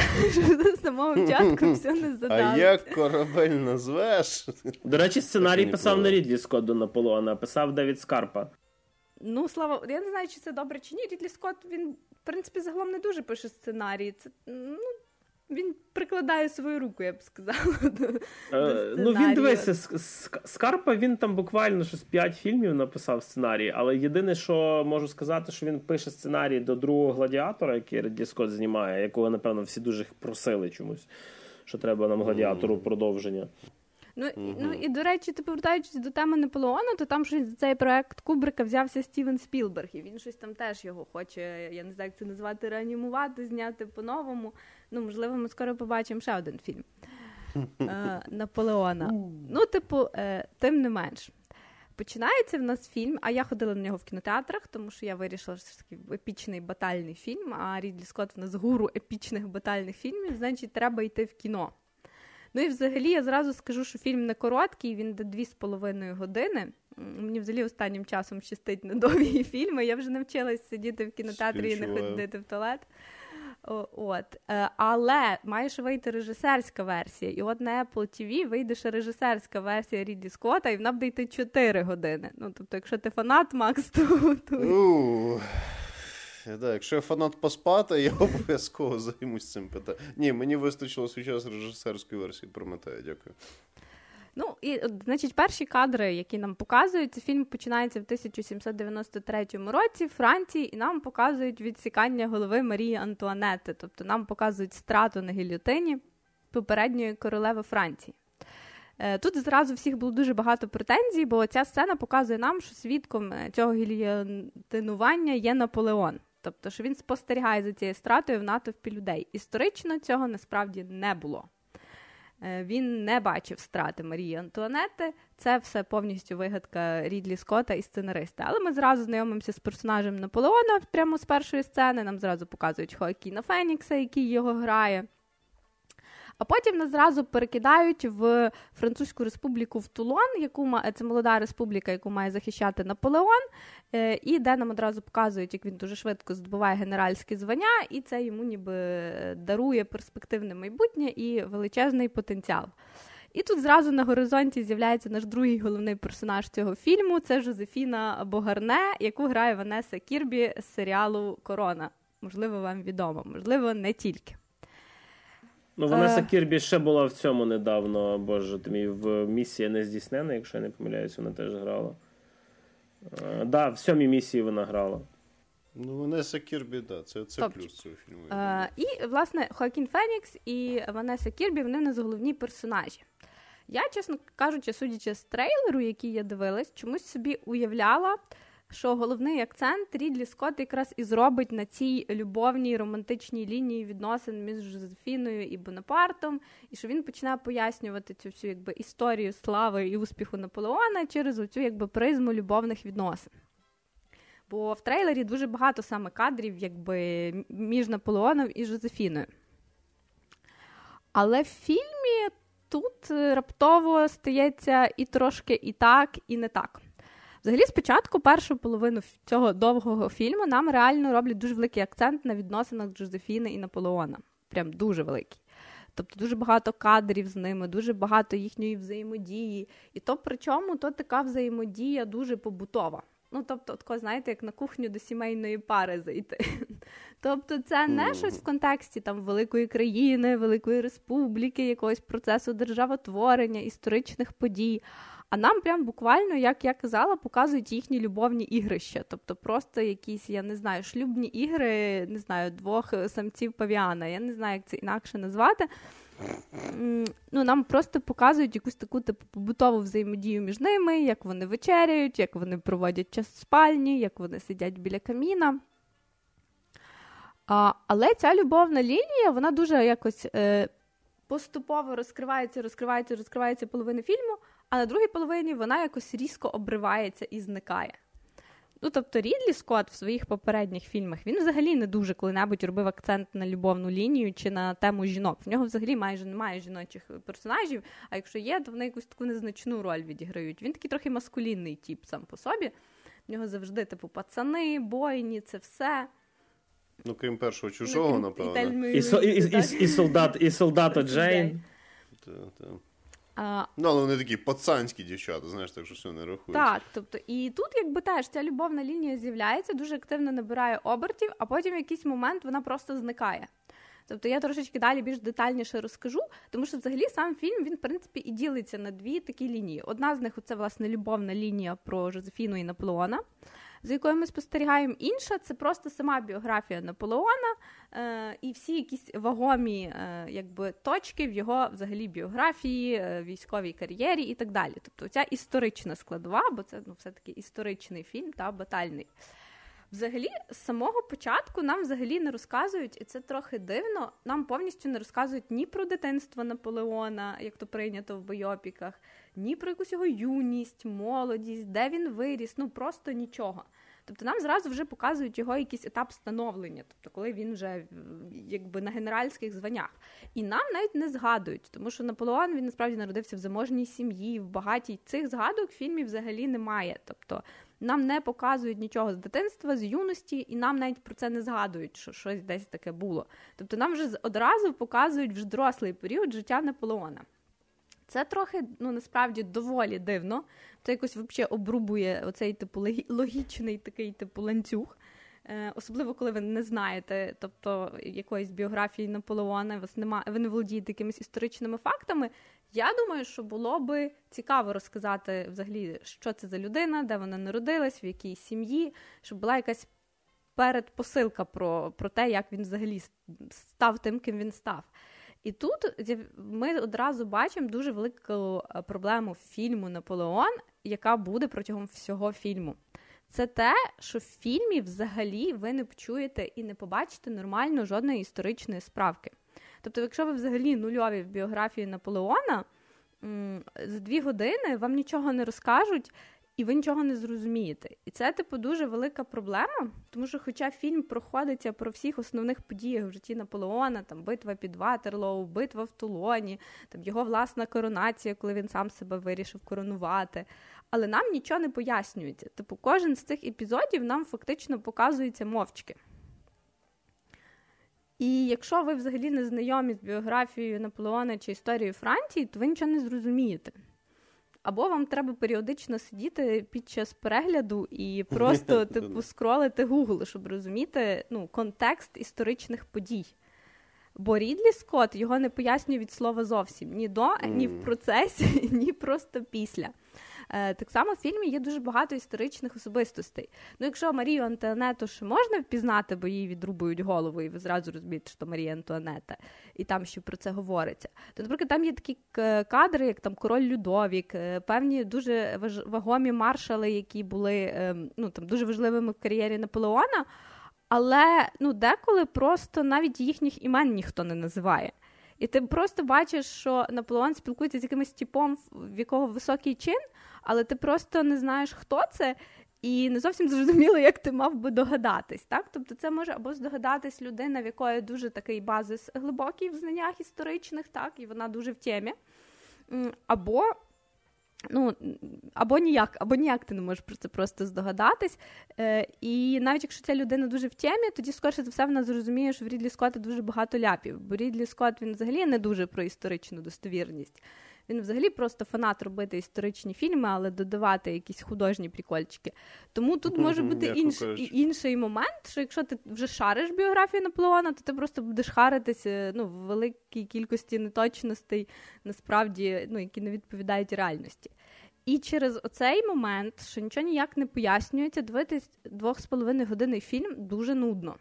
з самого початку все не задали. А як корабель назвеш? До речі, сценарій писав не Рідлі Скотт до Наполеона, а писав Девід Скарпа. Ну, слава, я не знаю, чи це добре чи ні. Рідлі Скотт, він, в принципі, загалом не дуже пише сценарії. Це ну, він прикладає свою руку, я б сказала. до, е, Ну він дивися, Скарпа він там буквально щось 5 фільмів написав сценарій, але єдине, що можу сказати, що він пише сценарій до другого гладіатора, який Редлі Скотт знімає, якого, напевно, всі дуже просили чомусь, що треба нам гладіатору продовження. Ну mm ну і до речі, ти повертаючись до теми Наполеона, то там щось за цей проект Кубрика взявся Стівен Спілберг, і він щось там теж його хоче, я не знаю, як це назвати, реанімувати, зняти по-новому. Ну, можливо, ми скоро побачимо ще один фільм е, Наполеона. Ну, типу, е, тим не менш. Починається в нас фільм, а я ходила на нього в кінотеатрах, тому що я вирішила, що це такий епічний батальний фільм, а Рідлі Скотт в нас гуру епічних батальних фільмів, значить, треба йти в кіно. Ну і взагалі я зразу скажу, що фільм не короткий, він до 2,5 години. Мені взагалі останнім часом щастить на довгі фільми. Я вже навчилась сидіти в кінотеатрі і не ходити в туалет. От. Е, але має ще вийти режисерська версія. І от на Apple TV вийде ще режисерська версія Рідлі Скотта, і вона буде йти 4 години. Ну, тобто, якщо ти фанат, Макс, то. то... Да, Якщо я фанат поспати, я обов'язково займусь цим питанням. Ні, мені вистачило свій час режисерської версії Прометея, дякую. Ну і значить, перші кадри, які нам показують, фільм починається в 1793 році в Франції, і нам показують відсікання голови Марії Антуанети. Тобто нам показують страту на гільотині попередньої королеви Франції. Е, тут зразу всіх було дуже багато претензій, бо ця сцена показує нам, що свідком е, цього гільотинування є Наполеон. Тобто, що він спостерігає за цією стратою в натовпі людей. Історично цього насправді не було. Е, він не бачив страти Марії Антуанети. Це все повністю вигадка Рідлі Скотта і сценариста. Але ми зразу знайомимося з персонажем Наполеона прямо з першої сцени. Нам зразу показують Хоакіна Фенікса, який його грає. А потім нас зразу перекидають в Французьку республіку в Тулон, яку це молода республіка, яку має захищати Наполеон, е, і де нам одразу показують, як він дуже швидко здобуває генеральське звання, і це йому ніби дарує перспективне майбутнє і величезний потенціал. І тут зразу на горизонті з'являється наш другий головний персонаж цього фільму це Жозефіна Богарне, яку грає Ванеса Кірбі з серіалу Корона. Можливо, вам відомо, можливо, не тільки. Ну, Ванеса е... Кірбі ще була в цьому недавно, боже ти мій в місія не здійснена, якщо я не помиляюсь, вона теж грала. Так, е, да, в сьомій місії вона грала. Ну, Ванеса Кірбі, да, це це плюс цього фільму. Е, і, власне, Хоакін Фенікс і Ванеса Кірбі вони в нас головні персонажі. Я, чесно кажучи, судячи з трейлеру, який я дивилась, чомусь собі уявляла, що головний акцент Рідлі Скотт якраз і зробить на цій любовній романтичній лінії відносин між Жозефіною і Бонапартом, і що він почне пояснювати цю всю якби історію слави і успіху Наполеона через оцю якби призму любовних відносин. Бо в трейлері дуже багато саме кадрів, якби між Наполеоном і Жозефіною. Але в фільмі тут раптово стається і трошки і так, і не так. Взагалі, спочатку, першу половину цього довгого фільму нам реально роблять дуже великий акцент на відносинах Джозефіни і Наполеона. Прям дуже великий. Тобто дуже багато кадрів з ними, дуже багато їхньої взаємодії. І то причому то така взаємодія дуже побутова. Ну, тобто, тако, знаєте, як на кухню до сімейної пари зайти. Тобто, це не щось в контексті там великої країни, великої республіки, якогось процесу державотворення, історичних подій. А нам прям буквально, як я казала, показують їхні любовні ігрища. Тобто просто якісь, я не знаю, шлюбні ігри, не знаю, двох самців павіана. Я не знаю, як це інакше назвати. Ну, Нам просто показують якусь таку типу побутову взаємодію між ними, як вони вечеряють, як вони проводять час в спальні, як вони сидять біля каміна. А, Але ця любовна лінія, вона дуже якось е, поступово розкривається, розкривається, розкривається половина фільму а на другій половині вона якось різко обривається і зникає. Ну, тобто, Рідлі Скотт в своїх попередніх фільмах він взагалі не дуже коли-небудь робив акцент на любовну лінію чи на тему жінок. В нього взагалі майже немає жіночих персонажів, а якщо є, то вони якусь таку незначну роль відіграють. Він такий трохи маскулінний тіп сам по собі. В нього завжди, типу, пацани, бойні, це все. Ну, крім першого чужого, напевно. І, і, і, і, солдат, і солдата Джейн. А, Ну, але вони такі пацанські дівчата, знаєш, так що все не рахують. Так, тобто, і тут, якби теж ця любовна лінія з'являється, дуже активно набирає обертів, а потім в якийсь момент вона просто зникає. Тобто я трошечки далі більш детальніше розкажу, тому що взагалі сам фільм він в принципі і ділиться на дві такі лінії. Одна з них це власне любовна лінія про Жозефіну і Наполеона за якою ми спостерігаємо. Інша це просто сама біографія Наполеона е, і всі якісь вагомі е, якби, точки в його взагалі біографії, е, військовій кар'єрі і так далі. Тобто ця історична складова, бо це ну, все-таки історичний фільм та батальний. Взагалі, з самого початку нам взагалі не розказують, і це трохи дивно. Нам повністю не розказують ні про дитинство Наполеона, як то прийнято в бойопіках, ні про якусь його юність, молодість, де він виріс, ну просто нічого. Тобто нам зразу вже показують його якийсь етап становлення, тобто коли він вже якби на генеральських званнях. І нам навіть не згадують, тому що Наполеон він насправді народився в заможній сім'ї, в багатій цих згадок в фільмі взагалі немає. Тобто нам не показують нічого з дитинства, з юності, і нам навіть про це не згадують, що щось десь таке було. Тобто нам вже одразу показують вже дорослий період життя Наполеона. Це трохи ну насправді доволі дивно. Це якось взагалі обрубує оцей типу логічний такий типу ланцюг. Е, особливо, коли ви не знаєте, тобто якоїсь біографії Наполеона, вас немає, ви не володієте якимись історичними фактами. Я думаю, що було би цікаво розказати взагалі, що це за людина, де вона народилась, в якій сім'ї, щоб була якась передпосилка про, про те, як він взагалі став тим, ким він став. І тут ми одразу бачимо дуже велику е, проблему фільму Наполеон, яка буде протягом всього фільму. Це те, що в фільмі взагалі ви не почуєте і не побачите нормально жодної історичної справки. Тобто, якщо ви взагалі нульові в біографії Наполеона, за дві години вам нічого не розкажуть, і ви нічого не зрозумієте. І це, типу, дуже велика проблема, тому що, хоча фільм проходиться про всіх основних подіях в житті Наполеона, там битва під Ватерлоу, битва в Тулоні, там його власна коронація, коли він сам себе вирішив коронувати. Але нам нічого не пояснюється. Типу, кожен з цих епізодів нам фактично показується мовчки. І якщо ви взагалі не знайомі з біографією Наполеона чи історією Франції, то ви нічого не зрозумієте. Або вам треба періодично сидіти під час перегляду і просто типу скролити Google, щоб розуміти ну, контекст історичних подій. Бо Рідлі Скотт його не пояснює від слова зовсім ні до, ні в процесі, ні просто після. Е, так само в фільмі є дуже багато історичних особистостей. Ну, якщо Марію Антуанету ще можна впізнати, бо їй відрубують голову, і ви зразу розумієте, що Марія Антуанета, і там ще про це говориться. То, наприклад, там є такі кадри, як там король Людовік, е, певні дуже вагомі маршали, які були ем, ну, там, дуже важливими в кар'єрі Наполеона. Але ну, деколи просто навіть їхніх імен ніхто не називає. І ти просто бачиш, що Наполеон спілкується з якимось типом, в якого високий чин, але ти просто не знаєш, хто це, і не зовсім зрозуміло, як ти мав би догадатись. Так? Тобто це може або здогадатись людина, в якої дуже такий базис глибокий в знаннях історичних, так, і вона дуже в темі. Або Ну, або ніяк, або ніяк ти не можеш про це просто здогадатись. Е, І навіть якщо ця людина дуже в темі, тоді, скоріше за все, вона зрозуміє, що в Рідлі Скотта дуже багато ляпів. Бо Рідлі Скотт він взагалі не дуже про історичну достовірність. Він взагалі просто фанат робити історичні фільми, але додавати якісь художні прикольчики. Тому тут може бути інш, інший момент, що якщо ти вже шариш біографію Наполеона, то ти просто будеш харитися ну, в великій кількості неточностей, насправді, ну, які не відповідають реальності. І через оцей момент, що нічого ніяк не пояснюється, дивитись двох з половиною години фільм дуже нудно.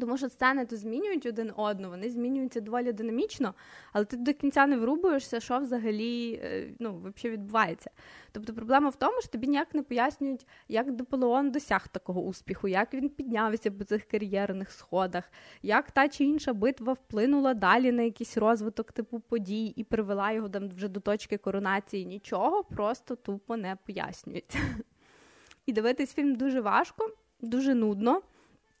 Тому що сцени то змінюють один одну, вони змінюються доволі динамічно, але ти до кінця не врубуєшся, що взагалі е, ну, взагалі відбувається. Тобто проблема в тому, що тобі ніяк не пояснюють, як Наполеон досяг такого успіху, як він піднявся по цих кар'єрних сходах, як та чи інша битва вплинула далі на якийсь розвиток типу подій і привела його там вже до точки коронації. Нічого просто тупо не пояснюється. І дивитись фільм дуже важко, дуже нудно.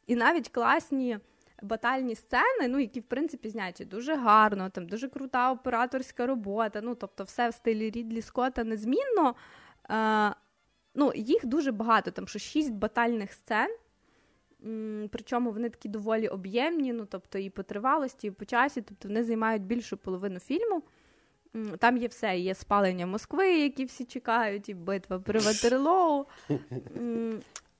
І навіть класні батальні сцени, ну, які, в принципі, зняті дуже гарно, там дуже крута операторська робота. Ну, тобто, все в стилі Рідлі Скотта незмінно. Е, ну, Їх дуже багато, там що шість батальних сцен. Причому вони такі доволі об'ємні, ну тобто і по тривалості, і по часі, тобто вони займають більшу половину фільму. Там є все, є спалення Москви, які всі чекають, і битва при Ватерлоу.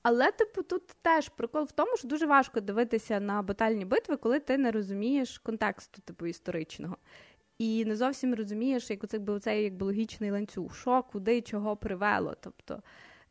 Але, типу, тут теж прикол в тому, що дуже важко дивитися на батальні битви, коли ти не розумієш контексту, типу, історичного. І не зовсім розумієш, як оце, якби, оцей якби логічний ланцюг, що, куди, чого привело. Тобто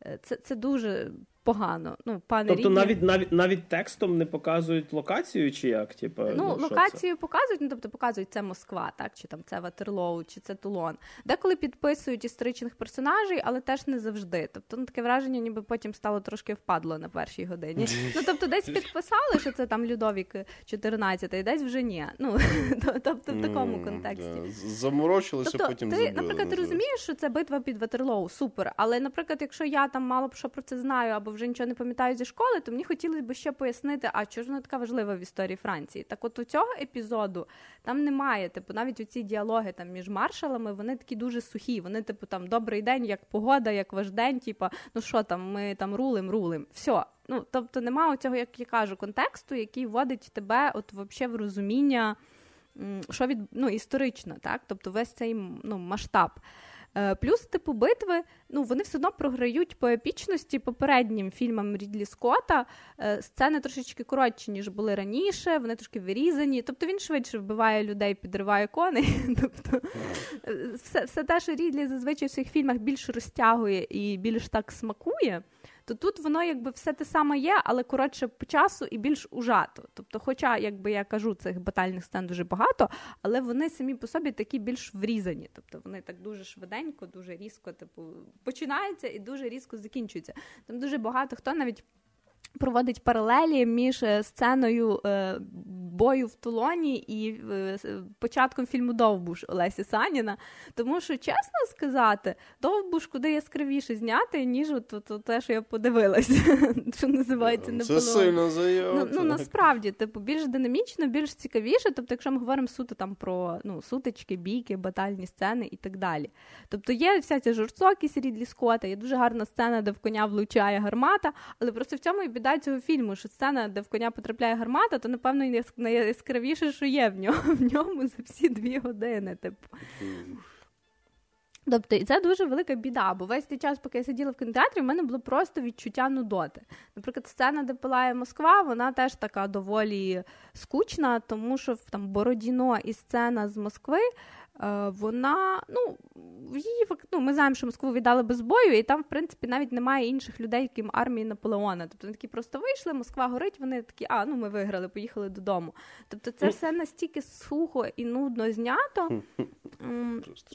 е, це це дуже погано. Ну, пане Тобто Рідні... навіть навіть навіть текстом не показують локацію, чи як? Типу, ну, ну локацію показують, ну тобто показують це Москва, так, чи там це Ватерлоу, чи це Тулон. Деколи підписують історичних персонажей, але теж не завжди. Тобто ну, таке враження, ніби потім стало трошки впадло на першій годині. Ну тобто, десь підписали, що це там Людовік 14, і десь вже ні. Ну тобто в такому контексті заморочилися. Тобто, потім ти, забили, наприклад, ти розумієш, що це битва під Ватерлоу, супер. Але, наприклад, якщо я там мало б що про це знаю або вже нічого не пам'ятаю зі школи, то мені хотілося б ще пояснити, а чого ж вона така важлива в історії Франції. Так от у цього епізоду там немає, типу, навіть у ці діалоги там між маршалами, вони такі дуже сухі. Вони, типу, там добрий день, як погода, як ваш день, типу, ну що там, ми там рулим, рулим. Все. Ну, тобто немає цього, як я кажу, контексту, який вводить тебе от вообще в розуміння, що від ну, історично, так? Тобто весь цей ну, масштаб. Е, плюс, типу, битви, ну вони все одно програють по епічності попереднім фільмам Рідлі Скотта. Е, сцени трошечки коротші, ніж були раніше, вони трошки вирізані. Тобто він швидше вбиває людей, підриває коней. Тобто все все те, що Рідлі зазвичай в своїх фільмах більш розтягує і більш так смакує то тут воно якби все те саме є, але коротше по часу і більш ужато. Тобто, хоча, якби я кажу, цих батальних сцен дуже багато, але вони самі по собі такі більш врізані. Тобто вони так дуже швиденько, дуже різко, типу, починаються і дуже різко закінчуються. Там дуже багато хто навіть проводить паралелі між е, сценою е, бою в Тулоні і е, початком фільму Довбуш Олесі Саніна. Тому що, чесно сказати, Довбуш куди яскравіше зняти, ніж от, от, от те, що я подивилася, що називається Це сильно заява. Ну, ну насправді, типу, більш динамічно, більш цікавіше. Тобто, якщо ми говоримо суто там про ну, сутички, бійки, батальні сцени і так далі. Тобто є вся ця жорстокість Рідлі Скотта, є дуже гарна сцена, де в коня влучає гармата, але просто в цьому і біда цього фільму, що сцена, де в коня потрапляє гармата, то напевно найяскравіше, що є в ньому в ньому за всі дві години. Типу. Тобто, і це дуже велика біда, бо весь цей час, поки я сиділа в кінотеатрі, в мене було просто відчуття нудоти. Наприклад, сцена, де пилає Москва, вона теж така доволі скучна, тому що там Бородіно і сцена з Москви вона, ну, її ну, ми знаємо, що Москву віддали без бою, і там, в принципі, навіть немає інших людей, крім армії Наполеона. Тобто вони такі просто вийшли, Москва горить, вони такі, а ну ми виграли, поїхали додому. Тобто, це все настільки сухо і нудно знято,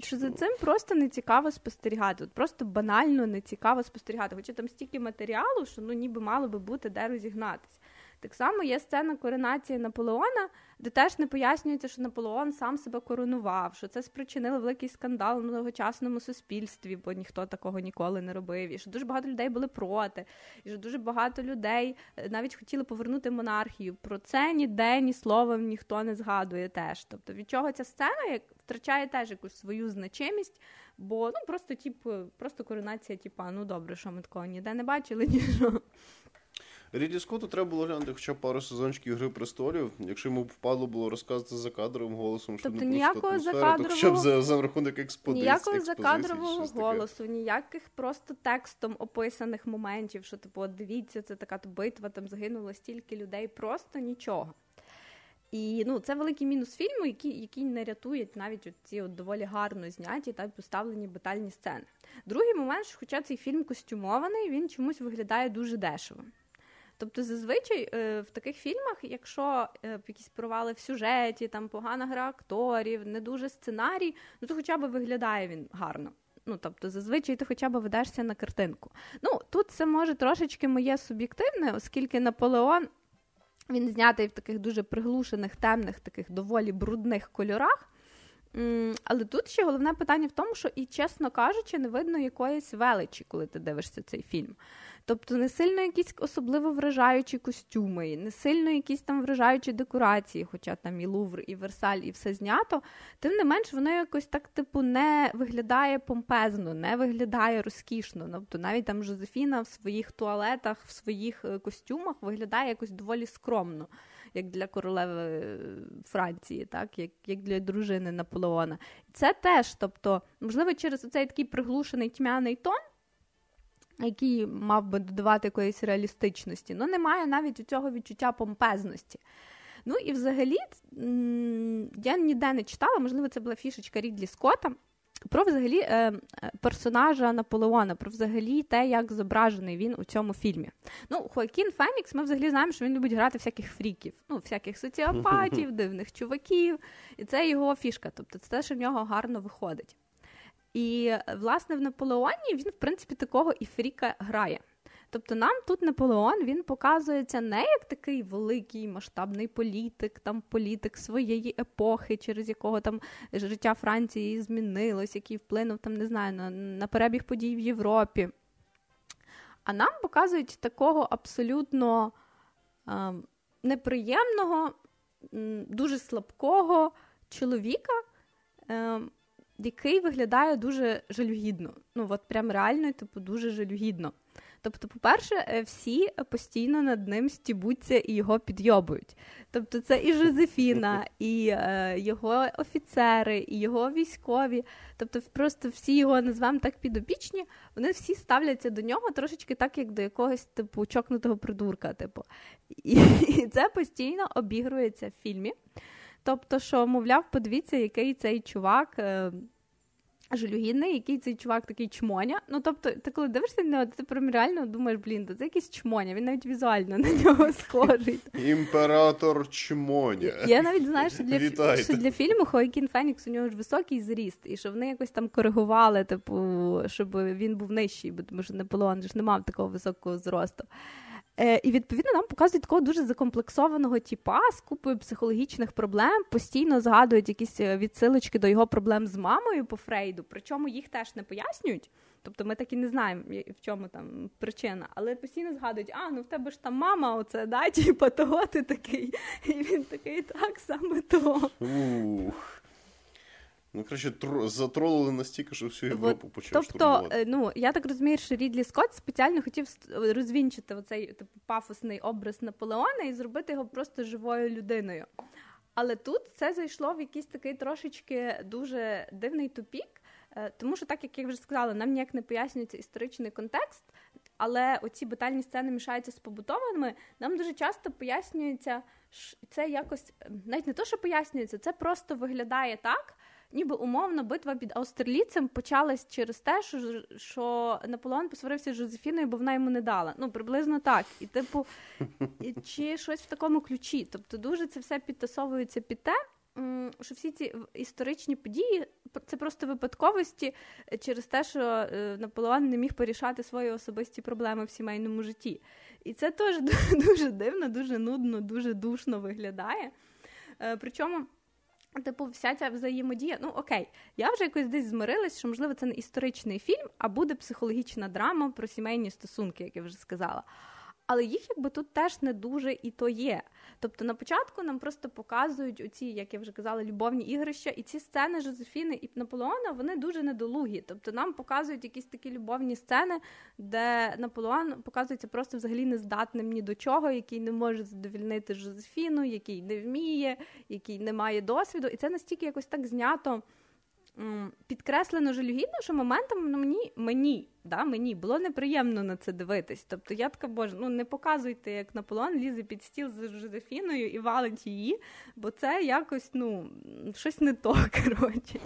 що за цим просто не цікаво спостерігати. От Просто банально не цікаво спостерігати. Хоча там стільки матеріалу, що ну ніби мало би бути де розігнатись. Так само є сцена коронації Наполеона, де теж не пояснюється, що Наполеон сам себе коронував, що це спричинило великий скандал в тогочасному суспільстві, бо ніхто такого ніколи не робив. І що дуже багато людей були проти, і що дуже багато людей е, навіть хотіли повернути монархію. Про це ніде ні словом ніхто не згадує теж. Тобто від чого ця сцена як втрачає теж якусь свою значимість, бо ну просто типу, просто коронація, типа, ну добре, що ми такого ніде не бачили, нічого. Ріді Скотту треба було глянути хоча б пару сезончиків Гри престолів. Якщо йому впадло було розказати за кадровим голосом, що тобто, не ніякого просто закадрового... то хоча б за, за рахунок експозиції. Ніякого закадрового голосу, ніяких просто текстом описаних моментів, що типу, дивіться, це така битва, там загинуло стільки людей, просто нічого. І ну, це великий мінус фільму, який який не рятують навіть ці от доволі гарно зняті та поставлені батальні сцени. Другий момент, що хоча цей фільм костюмований, він чомусь виглядає дуже дешево. Тобто, зазвичай е, в таких фільмах, якщо е, якісь провали в сюжеті, там погана гра акторів, не дуже сценарій, ну то хоча б виглядає він гарно. Ну, тобто, зазвичай ти хоча б ведешся на картинку. Ну, тут це може трошечки моє суб'єктивне, оскільки Наполеон він знятий в таких дуже приглушених, темних, таких доволі брудних кольорах. Але тут ще головне питання в тому, що і, чесно кажучи, не видно якоїсь величі, коли ти дивишся цей фільм. Тобто не сильно якісь особливо вражаючі костюми, не сильно якісь там вражаючі декорації, хоча там і Лувр, і Версаль, і все знято. Тим не менш, воно якось так, типу, не виглядає помпезно, не виглядає розкішно. Тобто навіть там Жозефіна в своїх туалетах, в своїх е, костюмах виглядає якось доволі скромно. Як для королеви е, Франції, так як як для дружини Наполеона. Це теж, тобто, можливо, через цей такий приглушений тьмяний тон який мав би додавати якоїсь реалістичності, ну немає навіть у цього відчуття помпезності. Ну і взагалі я ніде не читала, можливо, це була фішечка Рідлі Скотта, про взагалі е, персонажа Наполеона, про взагалі те, як зображений він у цьому фільмі. Ну, Хоакін Фенікс, ми взагалі знаємо, що він любить грати всяких фріків, ну, всяких соціопатів, дивних чуваків. І це його фішка. Тобто це те, що в нього гарно виходить. І, власне, в Наполеоні він, в принципі, такого і Фріка грає. Тобто нам тут Наполеон він показується не як такий великий масштабний політик, там політик своєї епохи, через якого там життя Франції змінилось, який вплинув там, не знаю, на, на перебіг подій в Європі. А нам показують такого абсолютно е, неприємного, дуже слабкого чоловіка. Е, який виглядає дуже жалюгідно. Ну, от прям реально, типу, дуже жалюгідно. Тобто, по-перше, е, всі постійно над ним стібуться і його підйобують. Тобто, це і Жозефіна, і е, його офіцери, і його військові. Тобто, просто всі його назвемо так підопічні, вони всі ставляться до нього трошечки так, як до якогось типу чокнутого придурка. Типу. І, і це постійно обігрується в фільмі. Тобто, що, мовляв, подивіться, який цей чувак. Е, жалюгідний, який цей чувак такий чмоня. Ну, тобто, ти коли дивишся на нього, ти прям реально думаєш, блін, це якийсь чмоня, він навіть візуально на нього схожий. Імператор чмоня. Я навіть знаю, що для що для фільму Хоакін Фенікс у нього ж високий зріст, і що вони якось там коригували, типу, щоб він був нижчий, бо тому що Наполеон ж не мав такого високого зросту. Е, І відповідно нам показують такого дуже закомплексованого тіпа з купою психологічних проблем, постійно згадують якісь е, відсилочки до його проблем з мамою по Фрейду, причому їх теж не пояснюють. Тобто ми так і не знаємо, в чому там причина, але постійно згадують, а ну в тебе ж там мама, оце да, типа того ти такий. І він такий, так саме то. Ух. Ну, краще, тр... затролили настільки, що всю Європу почав Тобто, штурмувати. ну, я так розумію, що Рідлі Скотт спеціально хотів розвінчити оцей типу, пафосний образ Наполеона і зробити його просто живою людиною. Але тут це зайшло в якийсь такий трошечки дуже дивний тупік, е, тому що, так як я вже сказала, нам ніяк не пояснюється історичний контекст, але оці батальні сцени мішаються з побутовими, нам дуже часто пояснюється, це якось навіть не то, що пояснюється, це просто виглядає так ніби умовно битва під австралійцем почалась через те, що що Наполеон посварився з Жозефіною, бо вона йому не дала. Ну, приблизно так. І, типу, чи щось в такому ключі. Тобто, дуже це все підтасовується під те. Що всі ці історичні події це просто випадковості через те, що е, Наполеон не міг порішати свої особисті проблеми в сімейному житті. І це теж дуже дивно, дуже нудно, дуже душно виглядає. Е, причому Типу, вся ця взаємодія, ну окей, я вже якось десь змирилась, що можливо це не історичний фільм, а буде психологічна драма про сімейні стосунки, як я вже сказала. Але їх якби тут теж не дуже і то є. Тобто на початку нам просто показують оці, як я вже казала, любовні ігрища, і ці сцени Жозефіни і Наполеона вони дуже недолугі. Тобто нам показують якісь такі любовні сцени, де Наполеон показується просто взагалі нездатним ні до чого, який не може задовільнити Жозефіну, який не вміє, який не має досвіду. І це настільки якось так знято підкреслено жалюгідно, що моментом ну, мені мені, да, мені було неприємно на це дивитись. Тобто я така, боже, ну не показуйте, як Наполеон лізе під стіл з Жозефіною і валить її, бо це якось ну, щось не то. коротше.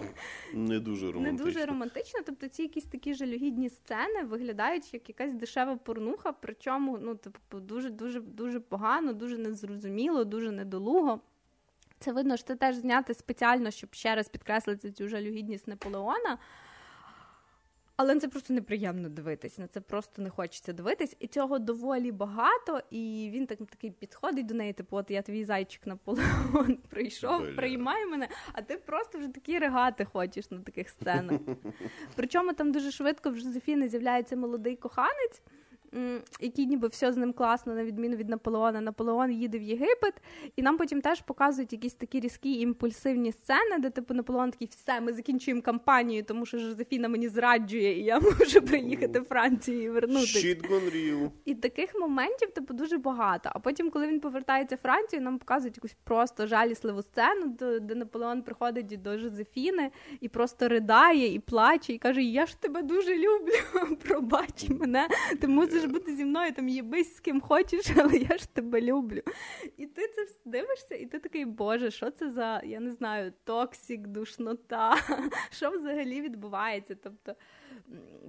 Не дуже романтично. Не дуже романтично. Тобто ці якісь такі жалюгідні сцени виглядають як якась дешева порнуха, причому ну, типу, дуже дуже дуже погано, дуже незрозуміло, дуже недолуго. Це видно, що це теж зняти спеціально, щоб ще раз підкреслити цю жалюгідність Наполеона. Але це просто неприємно дивитись, на це просто не хочеться дивитись. І цього доволі багато. І він так такий підходить до неї, типу, от я твій зайчик Наполеон прийшов, приймай мене, а ти просто вже такі регати хочеш на таких сценах. Причому там дуже швидко в Жозефіни з'являється молодий коханець який ніби все з ним класно, на відміну від Наполеона. Наполеон їде в Єгипет, і нам потім теж показують якісь такі різкі імпульсивні сцени, де типу Наполеон такий, все, ми закінчуємо кампанію, тому що Жозефіна мені зраджує, і я можу приїхати в Францію і вернутися. І таких моментів типу дуже багато. А потім, коли він повертається в Францію, нам показують якусь просто жалісливу сцену, де Наполеон приходить до Жозефіни і просто ридає і плаче, і каже: Я ж тебе дуже люблю, пробач мене, ти мусиш можеш бути зі мною, там їбись з ким хочеш, але я ж тебе люблю. І ти це дивишся, і ти такий, Боже, що це за, я не знаю, токсік, душнота, що взагалі відбувається? Тобто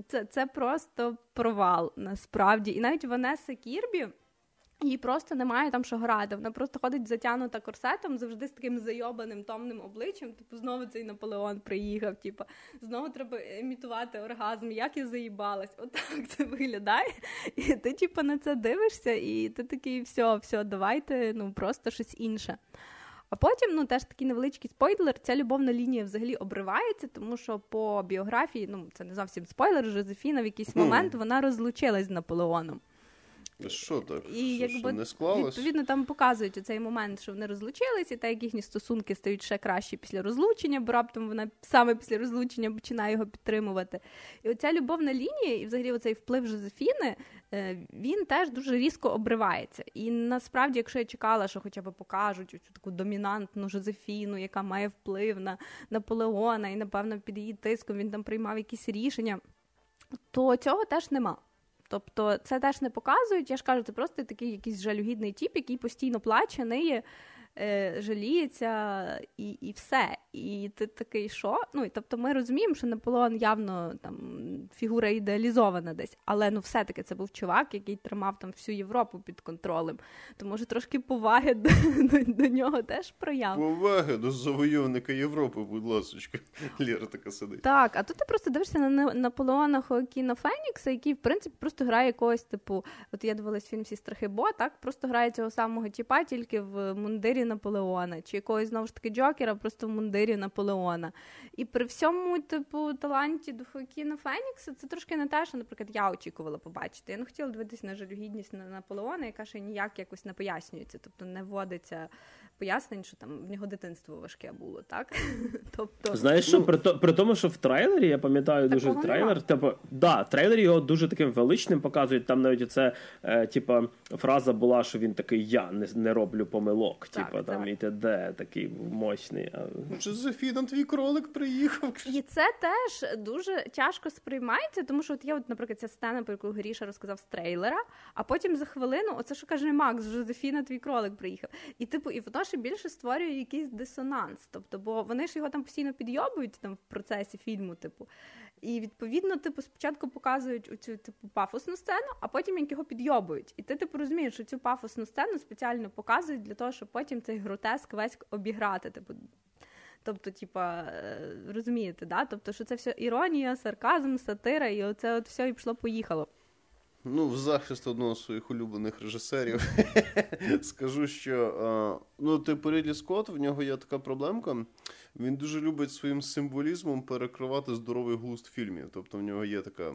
це це просто провал насправді. І навіть Ванеса Кірбі. Їй просто немає там що грати. Вона просто ходить затягнута корсетом, завжди з таким зайобаним томним обличчям. Типу, знову цей Наполеон приїхав. Типу, знову треба імітувати оргазм. Як я заїбалась? Отак це виглядає. І ти, типу, на це дивишся, і ти такий, все, все, давайте, ну просто щось інше. А потім, ну теж такий невеличкий спойлер, ця любовна лінія взагалі обривається, тому що по біографії, ну це не зовсім спойлер, Жозефіна в якийсь момент вона розлучилась з Наполеоном. Що так? І що, якби що не склалось? відповідно там показують цей момент, що вони розлучились, і так як їхні стосунки стають ще кращі після розлучення, бо раптом вона саме після розлучення починає його підтримувати. І оця любовна лінія, і взагалі оцей вплив Жозефіни, е, він теж дуже різко обривається. І насправді, якщо я чекала, що хоча б покажуть цю таку домінантну Жозефіну, яка має вплив на Наполеона, і напевно під її тиском він там приймав якісь рішення, то цього теж нема. Тобто це теж не показують. Я ж кажу, це просто такий якийсь жалюгідний тіп, який постійно плаче, ниє, е, жаліється і і все. І ти такий, що? Ну, Тобто ми розуміємо, що Наполеон явно там фігура ідеалізована десь, але ну все-таки це був чувак, який тримав там всю Європу під контролем. То може трошки поваги до, до, до нього теж прояв. Поваги до завойовника Європи, будь ласка, Ліра така сидить. Так, а тут ти просто дивишся на Наполеона Хоакіна Фенікса, який, в принципі, просто грає якогось типу. От я дивилась фільм Всі страхи Бо, так просто грає цього самого тіпа, тільки в мундирі Наполеона, чи якогось знову ж таки Джокера, просто в мундирі Наполеона. І при всьому, типу, таланті до Хоакіна Фенікса це трошки не те, що, наприклад, я очікувала побачити. Я не хотіла дивитися на жалюгідність на Наполеона, яка ще ніяк якось не пояснюється, тобто не вводиться пояснень, що там в нього дитинство важке було, так? тобто, Знаєш, що ну, при то, при тому, що в трейлері, я пам'ятаю дуже трейлер, типу, да, трейлер його дуже таким величним показують. Там навіть оце, е, типа, фраза була, що він такий я не не роблю помилок. Так, типа там і т.д. такий мощний. А... Жозефіна, твій кролик приїхав. І це теж дуже тяжко сприймається, тому що от є, от, наприклад, ця сцена, про яку Гріша розказав з трейлера, а потім за хвилину, оце що каже Макс, Жозефіна, твій кролик приїхав. І типу, і воно ще більше створює якийсь дисонанс. Тобто, бо вони ж його там постійно підйобують там в процесі фільму, типу. І відповідно, типу, спочатку показують оцю типу пафосну сцену, а потім як його підйобують. І ти типу розумієш, що цю пафосну сцену спеціально показують для того, щоб потім цей гротеск весь обіграти. Типу. Тобто, типа, е, розумієте, да? Тобто, що це все іронія, сарказм, сатира, і оце от все і пішло-поїхало. Ну, в захист одного з своїх улюблених режисерів скажу, що ну, типу Рідлі Скотт, в нього є така проблемка. Він дуже любить своїм символізмом перекривати здоровий глузд фільмів. Тобто в нього є така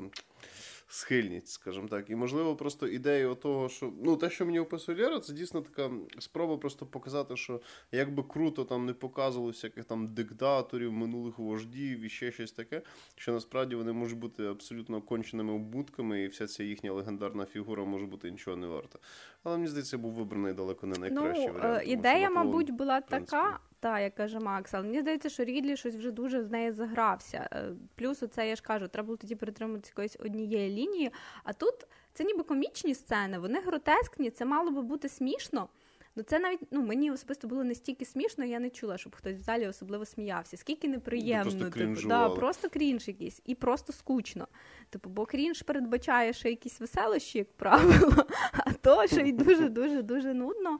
схильність, скажімо так. І, можливо, просто ідея того, що ну те, що мені описує Лера, це дійсно така спроба просто показати, що як би круто там не показували всяких там диктаторів, минулих вождів і ще щось таке, що насправді вони можуть бути абсолютно конченими обутками, і вся ця їхня легендарна фігура може бути нічого не варта. Але мені здається, був вибраний далеко не найкращий ну, варіант. Ідея, мабуть, була така. Та, як каже Макс, але мені здається, що Рідлі щось вже дуже з неї загрався. Е, плюс, оце я ж кажу, треба було тоді притримуватися якоїсь однієї лінії. А тут це ніби комічні сцени, вони гротескні, це мало би бути смішно. Ну це навіть ну мені особисто було настільки смішно, я не чула, щоб хтось в залі особливо сміявся. Скільки неприємно, ну, просто типу, да, просто крінж якийсь, і просто скучно. Типу, бо крінж передбачає ще якісь веселощі, як правило, а то ще й дуже дуже дуже нудно.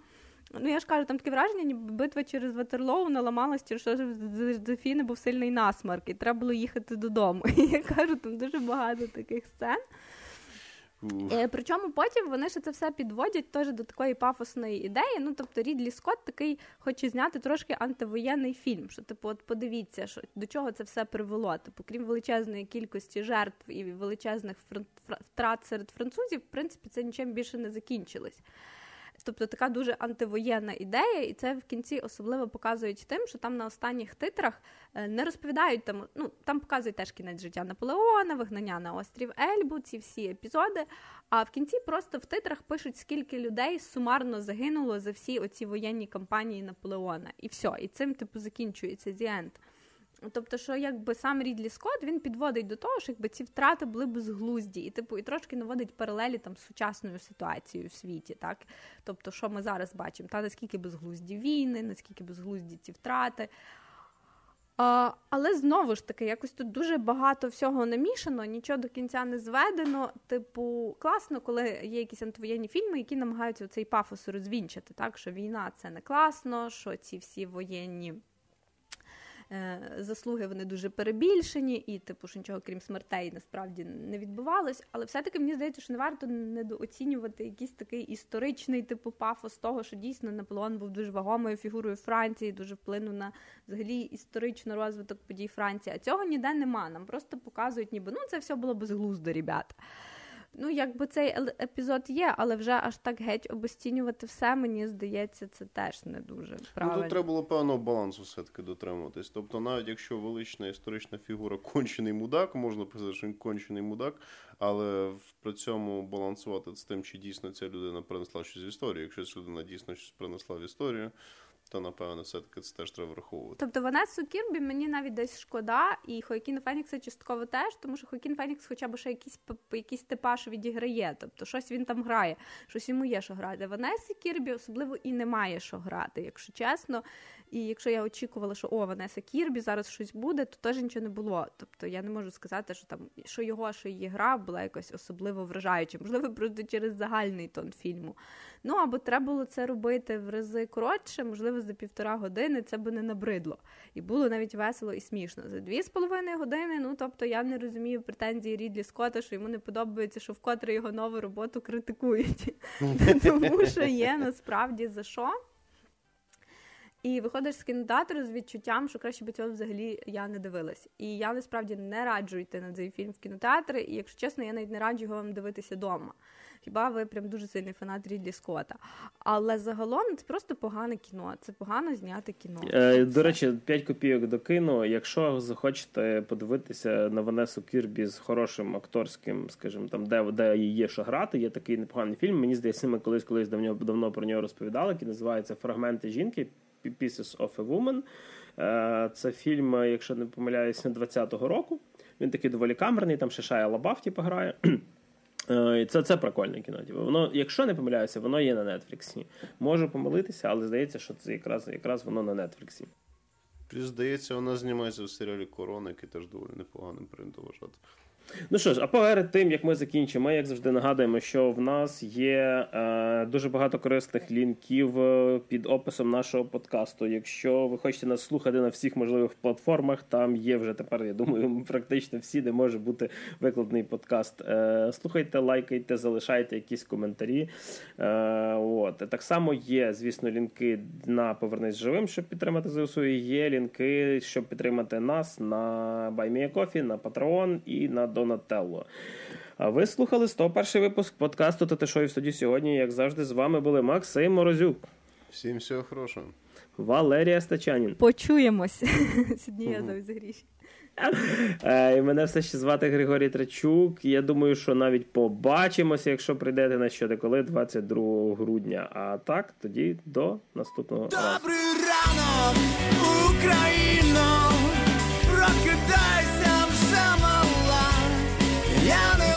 Ну, я ж кажу, там таке враження, ніби битва через Ватерлоу наламалась, через що в Зефіни був сильний насмарк, і треба було їхати додому. І я кажу, там дуже багато таких сцен. Uh. Причому потім вони ще це все підводять теж до такої пафосної ідеї. Ну, тобто Рідлі Скотт такий хоче зняти трошки антивоєнний фільм. Що, типу, от подивіться, що до чого це все привело. Типу, крім величезної кількості жертв і величезних втрат серед французів, в принципі, це нічим більше не закінчилось. Тобто така дуже антивоєнна ідея, і це в кінці особливо показують тим, що там на останніх титрах е, не розповідають там. Ну там показують теж кінець життя Наполеона, вигнання на острів Ельбу, ці всі епізоди. А в кінці просто в титрах пишуть, скільки людей сумарно загинуло за всі оці воєнні кампанії Наполеона, і все, і цим типу закінчується the. Тобто, що якби сам Рідлі Скотт він підводить до того, що якби ці втрати були безглузді, і типу і трошки наводить паралелі там з сучасною ситуацією в світі, так тобто, що ми зараз бачимо, та наскільки безглузді війни, наскільки безглузді ці втрати. А, Але знову ж таки, якось тут дуже багато всього намішано, нічого до кінця не зведено. Типу, класно, коли є якісь антивоєнні фільми, які намагаються цей пафос розвінчати, так що війна це не класно, що ці всі воєнні. Е, заслуги вони дуже перебільшені, і типу, що нічого крім смертей насправді не відбувалось. Але все-таки мені здається, що не варто недооцінювати якийсь такий історичний типу пафос того, що дійсно Наполеон був дуже вагомою фігурою Франції, дуже вплинув на взагалі історичний розвиток подій Франції. А цього ніде нема. Нам просто показують, ніби ну це все було безглуздо, ребята. Ну, якби цей епізод є, але вже аж так геть обостінювати все, мені здається, це теж не дуже правильно. Ну, тут треба було певного балансу все-таки дотримуватись. Тобто, навіть якщо велична історична фігура кончений мудак, можна писати, що він кончений мудак, але при цьому балансувати з тим, чи дійсно ця людина принесла щось в історію. Якщо ця людина дійсно щось принесла в історію, то напевно все-таки це теж треба враховувати. Тобто Ванесу Кірбі мені навіть десь шкода, і Хоакіна Фенікса частково теж, тому що Хоакін Фенікс хоча б ще якийсь якийсь типаж відіграє. Тобто щось він там грає, щось йому є, що грати. Ванесі Кірбі особливо і немає що грати, якщо чесно. І якщо я очікувала, що о, Ванеса Кірбі зараз щось буде, то теж нічого не було. Тобто я не можу сказати, що там що його, що її гра була якось особливо вражаюча. Можливо, просто через загальний тон фільму. Ну або треба було це робити в рази коротше, можливо, за півтора години це би не набридло. І було навіть весело і смішно. За дві з половиною години. Ну тобто я не розумію претензії Рідлі Скотта, що йому не подобається, що вкотре його нову роботу критикують. Тому що є насправді за що. І виходиш з кінотеатру з відчуттям, що краще би цього взагалі я не дивилась. І я насправді не раджу йти на цей фільм в кінотеатри, і якщо чесно, я навіть не раджу його вам дивитися вдома. Хіба ви прям дуже сильний фанат Рідлі Скотта. Але загалом це просто погане кіно. Це погано зняти кіно. Е, До речі, 5 копійок до кіно. Якщо захочете подивитися на Ванесу Кірбі з хорошим акторським, скажімо, там, де де є що грати, є такий непоганий фільм. Мені здається, ми колись колись давно давно про нього розповідали, який називається Фрагменти жінки. Pieces of a Woman. Е, це фільм, якщо не помиляюся, 20-го року. Він такий доволі камерний, там ще Шая Лабаф типу, грає. Е, це це прикольне кіно. Типу. Воно, якщо не помиляюся, воно є на Нетфліксі. Можу помилитися, але здається, що це якраз якраз воно на Нетфліксі. Плюс Здається, вона знімається в серіалі Корона, який теж доволі непоганим прийнято вважати. Ну що ж, а перед тим як ми закінчимо, як завжди нагадуємо, що в нас є е, дуже багато корисних лінків е, під описом нашого подкасту. Якщо ви хочете нас слухати на всіх можливих платформах, там є вже тепер, я думаю, практично всі, де може бути викладений подкаст. Е, Слухайте, лайкайте, залишайте якісь коментарі. Е, от Так само є, звісно, лінки на Повернись живим, щоб підтримати ЗСУ. Є лінки, щоб підтримати нас на BuyMeACoffee, на Patreon і на Донателло. А ви слухали 101 випуск подкасту Татишої в студії сьогодні. Як завжди, з вами були Максим Морозюк. Всім всього хорошого. Валерія Стачанін. Почуємось. Сьогодні я завжди гріші. І мене все ще звати Григорій Трачук. Я думаю, що навіть побачимося, якщо прийдете на щодеколи 22 грудня. А так, тоді до наступного разу. Добрий ранок, Україно! Yeah,